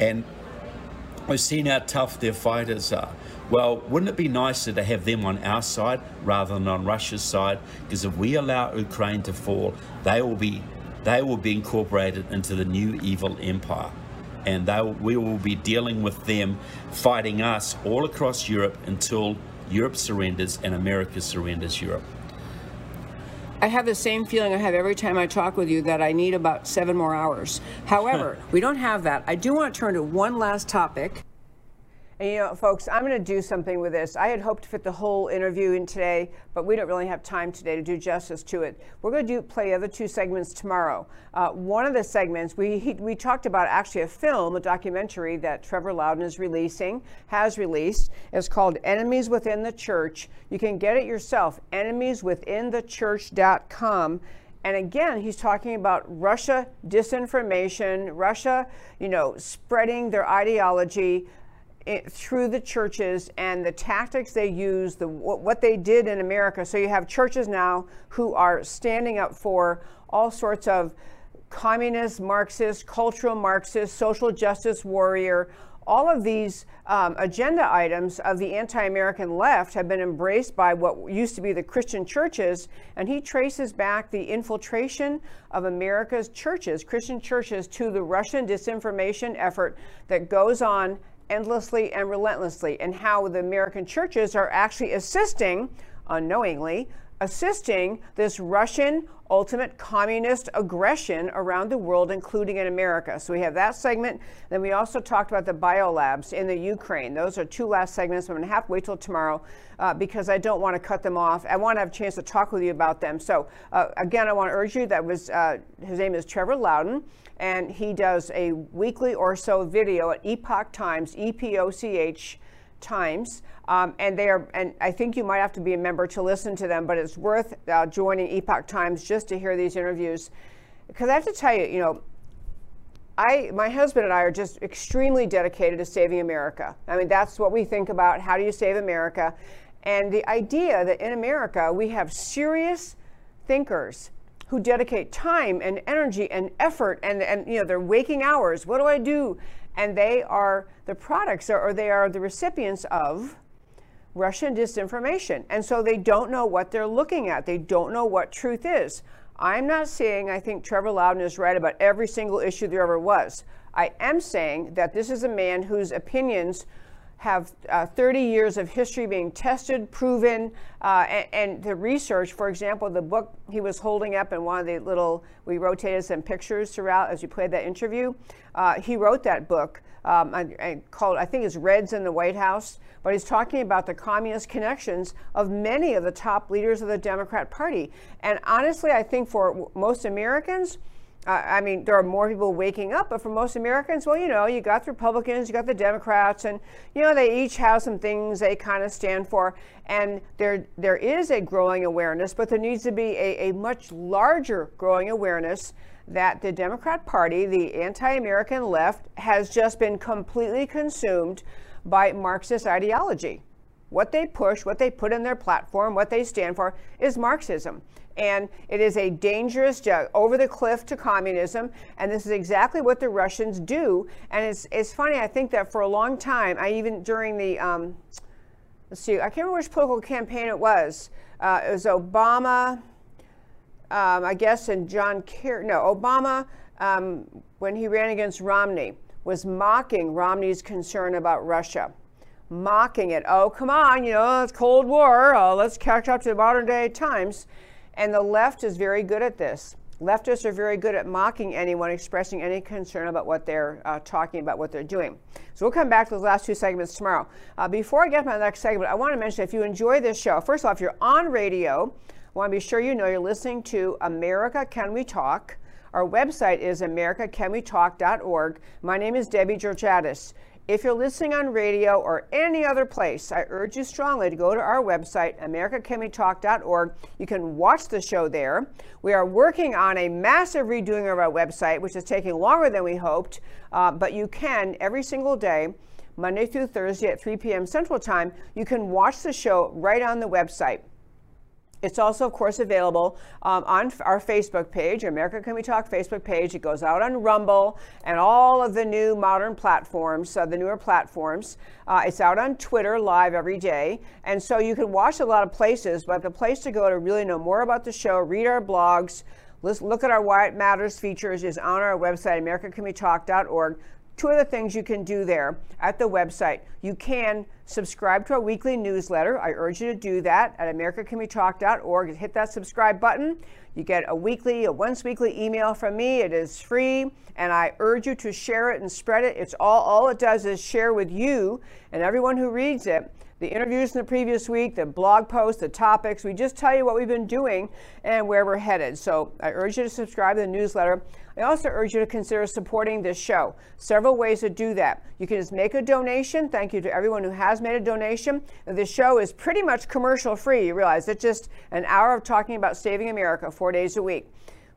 And we've seen how tough their fighters are. Well, wouldn't it be nicer to have them on our side rather than on Russia's side? Because if we allow Ukraine to fall, they will be they will be incorporated into the new evil empire. And they, we will be dealing with them fighting us all across Europe until Europe surrenders, and America surrenders Europe. I have the same feeling I have every time I talk with you that I need about seven more hours. However, we don't have that. I do want to turn to one last topic. And you know, folks, I'm going to do something with this. I had hoped to fit the whole interview in today, but we don't really have time today to do justice to it. We're going to do play the other two segments tomorrow. Uh, one of the segments we he, we talked about actually a film, a documentary that Trevor Loudon is releasing, has released. It's called Enemies Within the Church. You can get it yourself. Enemieswithinthechurch.com. And again, he's talking about Russia disinformation, Russia, you know, spreading their ideology it, through the churches and the tactics they use, the what they did in America. So you have churches now who are standing up for all sorts of communist, Marxist, cultural Marxist, social justice warrior. All of these um, agenda items of the anti American left have been embraced by what used to be the Christian churches, and he traces back the infiltration of America's churches, Christian churches, to the Russian disinformation effort that goes on endlessly and relentlessly, and how the American churches are actually assisting, unknowingly, assisting this Russian ultimate communist aggression around the world, including in America. So we have that segment. Then we also talked about the biolabs in the Ukraine. Those are two last segments. I'm going to have to wait till tomorrow uh, because I don't want to cut them off. I want to have a chance to talk with you about them. So uh, again, I want to urge you that was uh, his name is Trevor Loudon and he does a weekly or so video at Epoch Times, E P O C H Times, um, and they are. And I think you might have to be a member to listen to them, but it's worth uh, joining Epoch Times just to hear these interviews, because I have to tell you, you know. I, my husband and I are just extremely dedicated to saving America. I mean, that's what we think about. How do you save America? And the idea that in America we have serious thinkers who dedicate time and energy and effort and, and you know their waking hours what do i do and they are the products or they are the recipients of russian disinformation. And so they don't know what they're looking at. They don't know what truth is. I'm not saying i think trevor loudon is right about every single issue there ever was. I am saying that this is a man whose opinions have uh, 30 years of history being tested, proven, uh, and, and, the research. For example, the book he was holding up in one of the little, we rotated some pictures throughout as you played that interview. Uh, he wrote that book um, I, I called, I think it's Reds in the White House, but he's talking about the communist connections of many of the top leaders of the Democrat Party. And honestly, I think for most Americans, I mean, there are more people waking up, but for most Americans, well, you know, you got the Republicans, you got the Democrats, and you know, they each have some things they kind of stand for. And there, there is a growing awareness, but there needs to be a, a much larger growing awareness that the Democrat Party, the anti-American left, has just been completely consumed by Marxist ideology. What they push, what they put in their platform, what they stand for is Marxism and it is a dangerous jug over the cliff to communism. And this is exactly what the Russians do. And it's, it's funny, I think that for a long time, I even during the, um, let's see, I can't remember which political campaign it was. Uh, it was Obama, um, I guess, and John Kerry, no, Obama, um, when he ran against Romney, was mocking Romney's concern about Russia mocking it. Oh, come on, you know, it's Cold War. Oh, let's catch up to modern day times. And the left is very good at this. Leftists are very good at mocking anyone expressing any concern about what they're uh, talking about, what they're doing. So we'll come back to those last two segments tomorrow. Uh, before I get to my next segment, I want to mention if you enjoy this show, first of all, if you're on radio, I want to be sure you know you're listening to America Can We Talk. Our website is americacanwetalk.org. My name is Debbie Georgatos. If you're listening on radio or any other place, I urge you strongly to go to our website, americacanwetalk.org. You can watch the show there. We are working on a massive redoing of our website, which is taking longer than we hoped, uh, but you can every single day. Monday through Thursday at 3 p.m. Central Time, you can watch the show right on the website. It's also, of course, available um, on our Facebook page, America Can We Talk Facebook page. It goes out on Rumble and all of the new modern platforms, uh, the newer platforms. Uh, it's out on Twitter live every day. And so you can watch a lot of places, but the place to go to really know more about the show, read our blogs, look at our Why It Matters features is on our website, americacanwetalk.org two other things you can do there at the website. You can subscribe to our weekly newsletter. I urge you to do that at americacanwetalk.org. Hit that subscribe button. You get a weekly, a once weekly email from me. It is free, and I urge you to share it and spread it. It's all all it does is share with you and everyone who reads it the interviews in the previous week, the blog posts, the topics. We just tell you what we've been doing and where we're headed. So I urge you to subscribe to the newsletter. I also urge you to consider supporting this show. Several ways to do that. You can just make a donation. Thank you to everyone who has made a donation. This show is pretty much commercial free. You realize it's just an hour of talking about saving America four days a week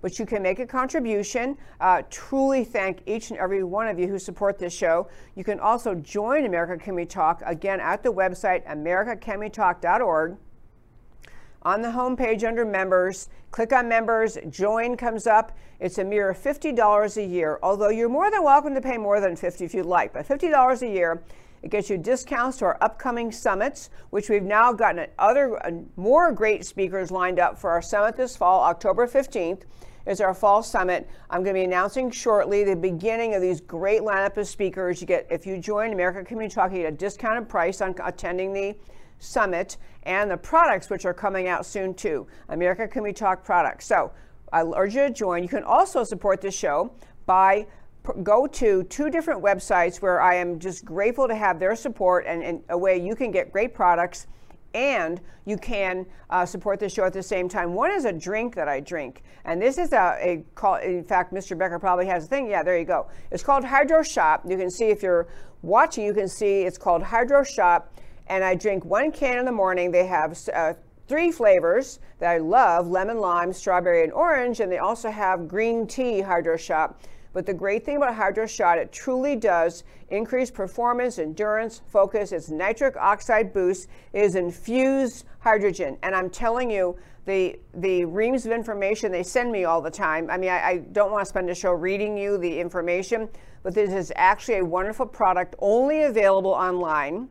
but you can make a contribution. Uh, truly thank each and every one of you who support this show. You can also join America Can We Talk again at the website americacanwetalk.org. On the homepage under members, click on members, join comes up. It's a mere $50 a year, although you're more than welcome to pay more than 50 if you'd like, but $50 a year. It gets you discounts to our upcoming summits, which we've now gotten other uh, more great speakers lined up for our summit this fall, October 15th is our fall summit. I'm going to be announcing shortly the beginning of these great lineup of speakers. You get if you join America Can We Talk, you get a discounted price on attending the summit and the products which are coming out soon too. America Can We Talk products. So I urge you to join. You can also support this show by go to two different websites where I am just grateful to have their support and, and a way you can get great products and you can uh, support the show at the same time. One is a drink that I drink, and this is a, a call. In fact, Mr. Becker probably has a thing. Yeah, there you go. It's called Hydro Shot. You can see if you're watching, you can see it's called Hydro Shot, and I drink one can in the morning. They have uh, three flavors that I love: lemon, lime, strawberry, and orange, and they also have green tea Hydro Shot. But the great thing about Hydro Shot, it truly does increase performance, endurance, focus. It's nitric oxide boost. It is infused hydrogen. And I'm telling you, the the reams of information they send me all the time. I mean, I, I don't want to spend a show reading you the information, but this is actually a wonderful product only available online.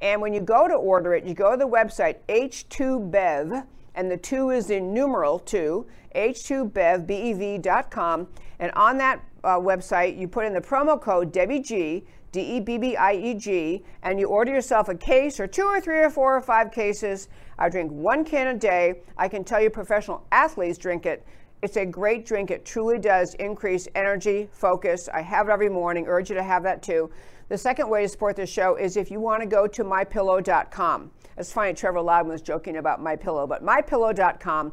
And when you go to order it, you go to the website H2Bev, and the two is in numeral two, H2BevBev.com. And on that uh, website, you put in the promo code Debbie G, D E B B I E G, and you order yourself a case or two or three or four or five cases. I drink one can a day. I can tell you professional athletes drink it. It's a great drink. It truly does increase energy, focus. I have it every morning. Urge you to have that too. The second way to support this show is if you want to go to mypillow.com. It's funny, Trevor Loudon was joking about mypillow, but mypillow.com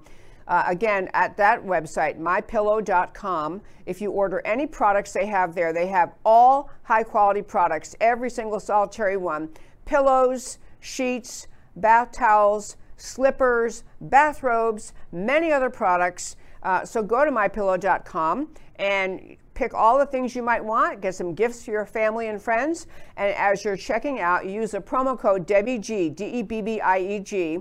uh, again, at that website, mypillow.com, if you order any products they have there, they have all high quality products, every single solitary one pillows, sheets, bath towels, slippers, bathrobes, many other products. Uh, so go to mypillow.com and pick all the things you might want, get some gifts for your family and friends. And as you're checking out, use the promo code DebbieG, D E B B I E G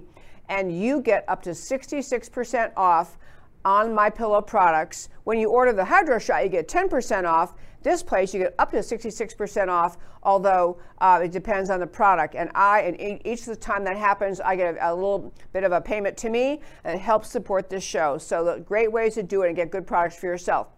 and you get up to 66% off on my pillow products. When you order the Hydro Shot, you get 10% off. This place, you get up to 66% off, although uh, it depends on the product. And I, and each of the time that happens, I get a, a, little bit of a payment to me, and it helps support this show. So, the great ways to do it and get good products for yourself.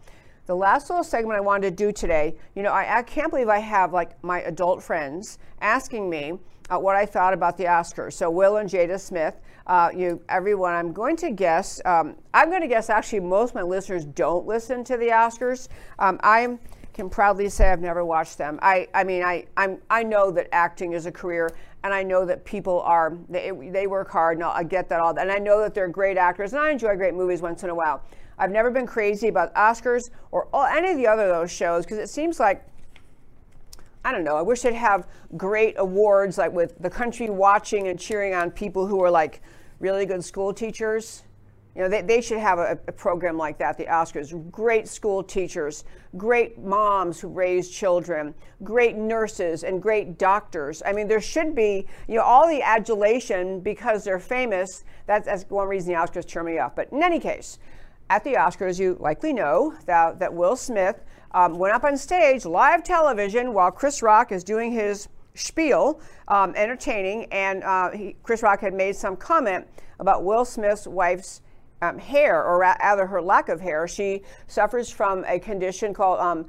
The last little segment I wanted to do today, you know, I, I can't believe I have like my adult friends asking me uh, what I thought about the Oscars. So Will and Jada Smith, uh, you everyone, I'm going to guess. Um, I'm going to guess actually most of my listeners don't listen to the Oscars. Um, I can proudly say I've never watched them. I, I mean, I, I'm, I know that acting is a career, and I know that people are they, they work hard. And I get that all, and I know that they're great actors, and I enjoy great movies once in a while. I've never been crazy about Oscars or all, any of the other those shows because it seems like I don't know. I wish they'd have great awards like with the country watching and cheering on people who are like really good school teachers. You know, they, they should have a, a, program like that, the Oscars. Great school teachers, great moms who raise children, great nurses, and great doctors. I mean, there should be, you know, all the adulation because they're famous. That's, that's one reason the Oscars turn me off. But in any case, at the Oscars, you likely know that, that Will Smith um, went up on stage, live television, while Chris Rock is doing his spiel, um, entertaining, and uh, he, Chris Rock had made some comment about Will Smith's wife's um, hair, or rather her lack of hair. She suffers from a condition called um,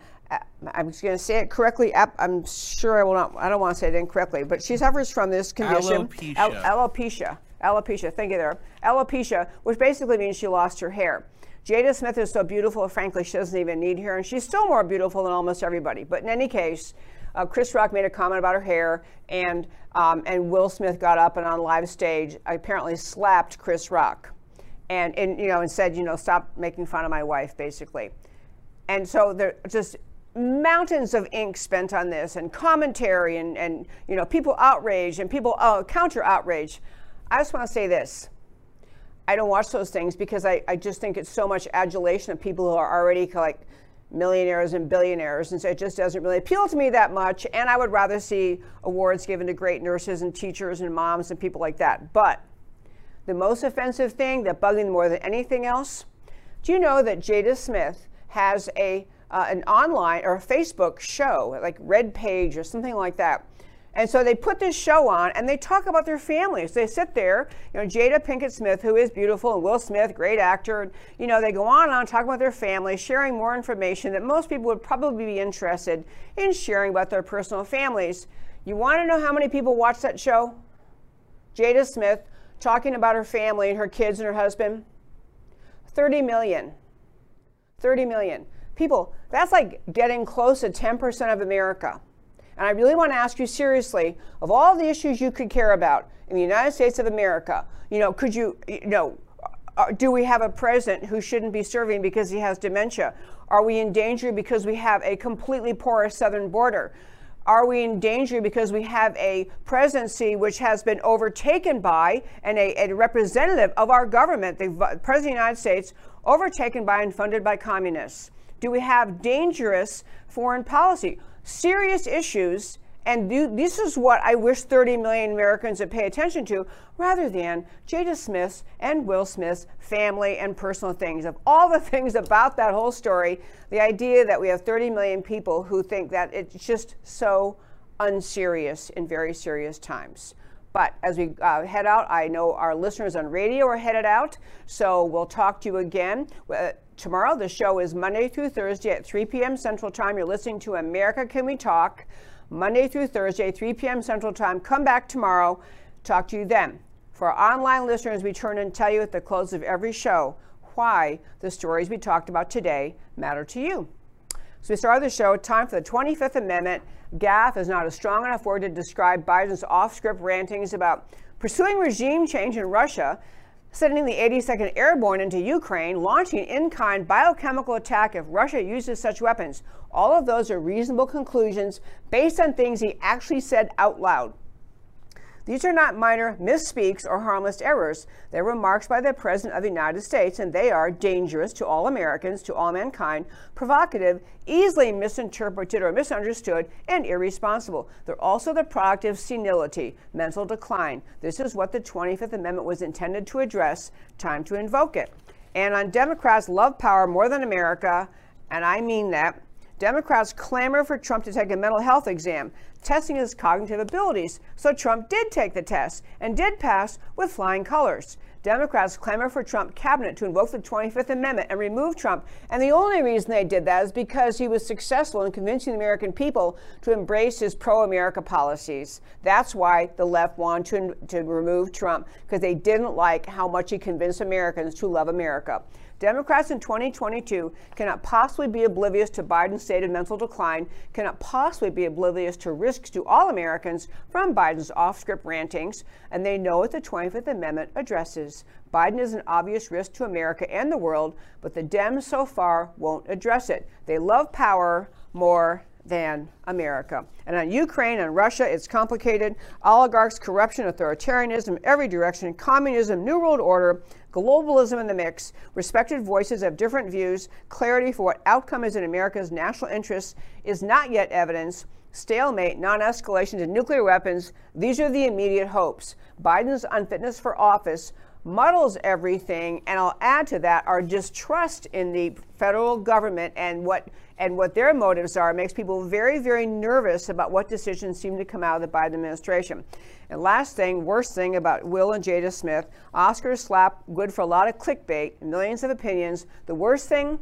I'm just going to say it correctly. I'm sure I will not. I don't want to say it incorrectly, but she suffers from this condition, alopecia. Al- alopecia. Alopecia. Thank you there. Alopecia, which basically means she lost her hair. Jada Smith is so beautiful, frankly, she doesn't even need hair, and she's still more beautiful than almost everybody. But in any case, uh, Chris Rock made a comment about her hair, and um, and Will Smith got up and on live stage apparently slapped Chris Rock, and and you know and said, you know, stop making fun of my wife, basically. And so they're just mountains of ink spent on this and commentary and, and you know people outraged and people uh, counter outrage i just want to say this i don't watch those things because I, I just think it's so much adulation of people who are already like millionaires and billionaires and so it just doesn't really appeal to me that much and i would rather see awards given to great nurses and teachers and moms and people like that but the most offensive thing that bugged me more than anything else do you know that jada smith has a uh, an online or a Facebook show, like Red Page or something like that. And so they put this show on and they talk about their families. They sit there, you know, Jada Pinkett Smith, who is beautiful, and Will Smith, great actor. You know, they go on and on talking about their family, sharing more information that most people would probably be interested in sharing about their personal families. You want to know how many people watch that show? Jada Smith talking about her family and her kids and her husband? 30 million. 30 million. People, that's like getting close to 10% of America. And I really want to ask you seriously of all the issues you could care about in the United States of America, you know, could you, you know, uh, do we have a president who shouldn't be serving because he has dementia? Are we in danger because we have a completely porous southern border? Are we in danger because we have a presidency which has been overtaken by and a, a representative of our government, the President of the United States, overtaken by and funded by communists? Do we have dangerous foreign policy? Serious issues. And do, this is what I wish 30 million Americans would pay attention to rather than Jada Smith's and Will Smith's family and personal things. Of all the things about that whole story, the idea that we have 30 million people who think that it's just so unserious in very serious times. But as we uh, head out, I know our listeners on radio are headed out, so we'll talk to you again. Uh, tomorrow. The show is Monday through Thursday at 3 p.m. Central Time. You're listening to America Can We Talk, Monday through Thursday, 3 p.m. Central Time. Come back tomorrow. Talk to you then. For our online listeners, we turn and tell you at the close of every show why the stories we talked about today matter to you. So we started the show. Time for the 25th Amendment. Gaffe is not a strong enough word to describe Biden's off-script rantings about pursuing regime change in Russia sending the 82nd Airborne into Ukraine, launching in kind biochemical attack if Russia uses such weapons. All of those are reasonable conclusions based on things he actually said out loud. These are not minor misspeaks or harmless errors. They're remarks by the President of the United States, and they are dangerous to all Americans, to all mankind, provocative, easily misinterpreted or misunderstood, and irresponsible. They're also the product of senility, mental decline. This is what the 25th Amendment was intended to address. Time to invoke it. And on Democrats love power more than America, and I mean that. Democrats clamor for Trump to take a mental health exam, testing his cognitive abilities. So Trump did take the test and did pass with flying colors. Democrats clamor for Trump cabinet to invoke the 25th Amendment and remove Trump. And the only reason they did that is because he was successful in convincing the American people to embrace his pro America policies. That's why the left wanted to, to remove Trump, because they didn't like how much he convinced Americans to love America. Democrats in 2022 cannot possibly be oblivious to Biden's state of mental decline, cannot possibly be oblivious to risks to all Americans from Biden's off script rantings, and they know what the 25th Amendment addresses. Biden is an obvious risk to America and the world, but the Dems so far won't address it. They love power more than America. And on Ukraine and Russia, it's complicated. Oligarchs, corruption, authoritarianism, every direction, communism, New World Order, globalism in the mix, respected voices have different views, clarity for what outcome is in America's national interests is not yet evidence. Stalemate, non escalation to nuclear weapons, these are the immediate hopes. Biden's unfitness for office muddles everything. And I'll add to that our distrust in the federal government and what and what their motives are makes people very, very nervous about what decisions seem to come out of the Biden administration. And last thing, worst thing about Will and Jada Smith, Oscar slap, good for a lot of clickbait, millions of opinions. The worst thing,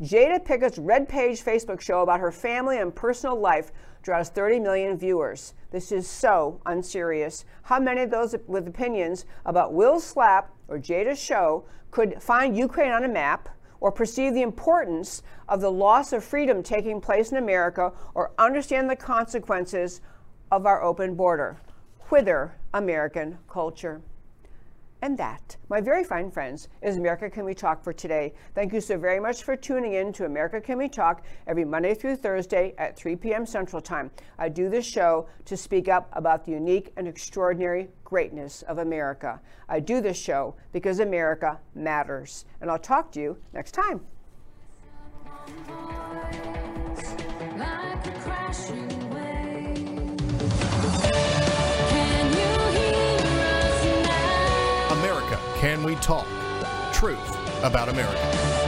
Jada Pinkett's Red Page Facebook show about her family and personal life draws 30 million viewers. This is so unserious. How many of those with opinions about Will's slap or Jada's show could find Ukraine on a map? Or perceive the importance of the loss of freedom taking place in America or understand the consequences of our open border. Whither American culture. And that, my very fine friends, is America Can We Talk for today. Thank you so very much for tuning in to America Can We Talk every Monday through Thursday at 3 p.m. Central Time. I do this show to speak up about the unique and extraordinary greatness of America. I do this show because America matters. And I'll talk to you next time. Can We Talk? Truth about America.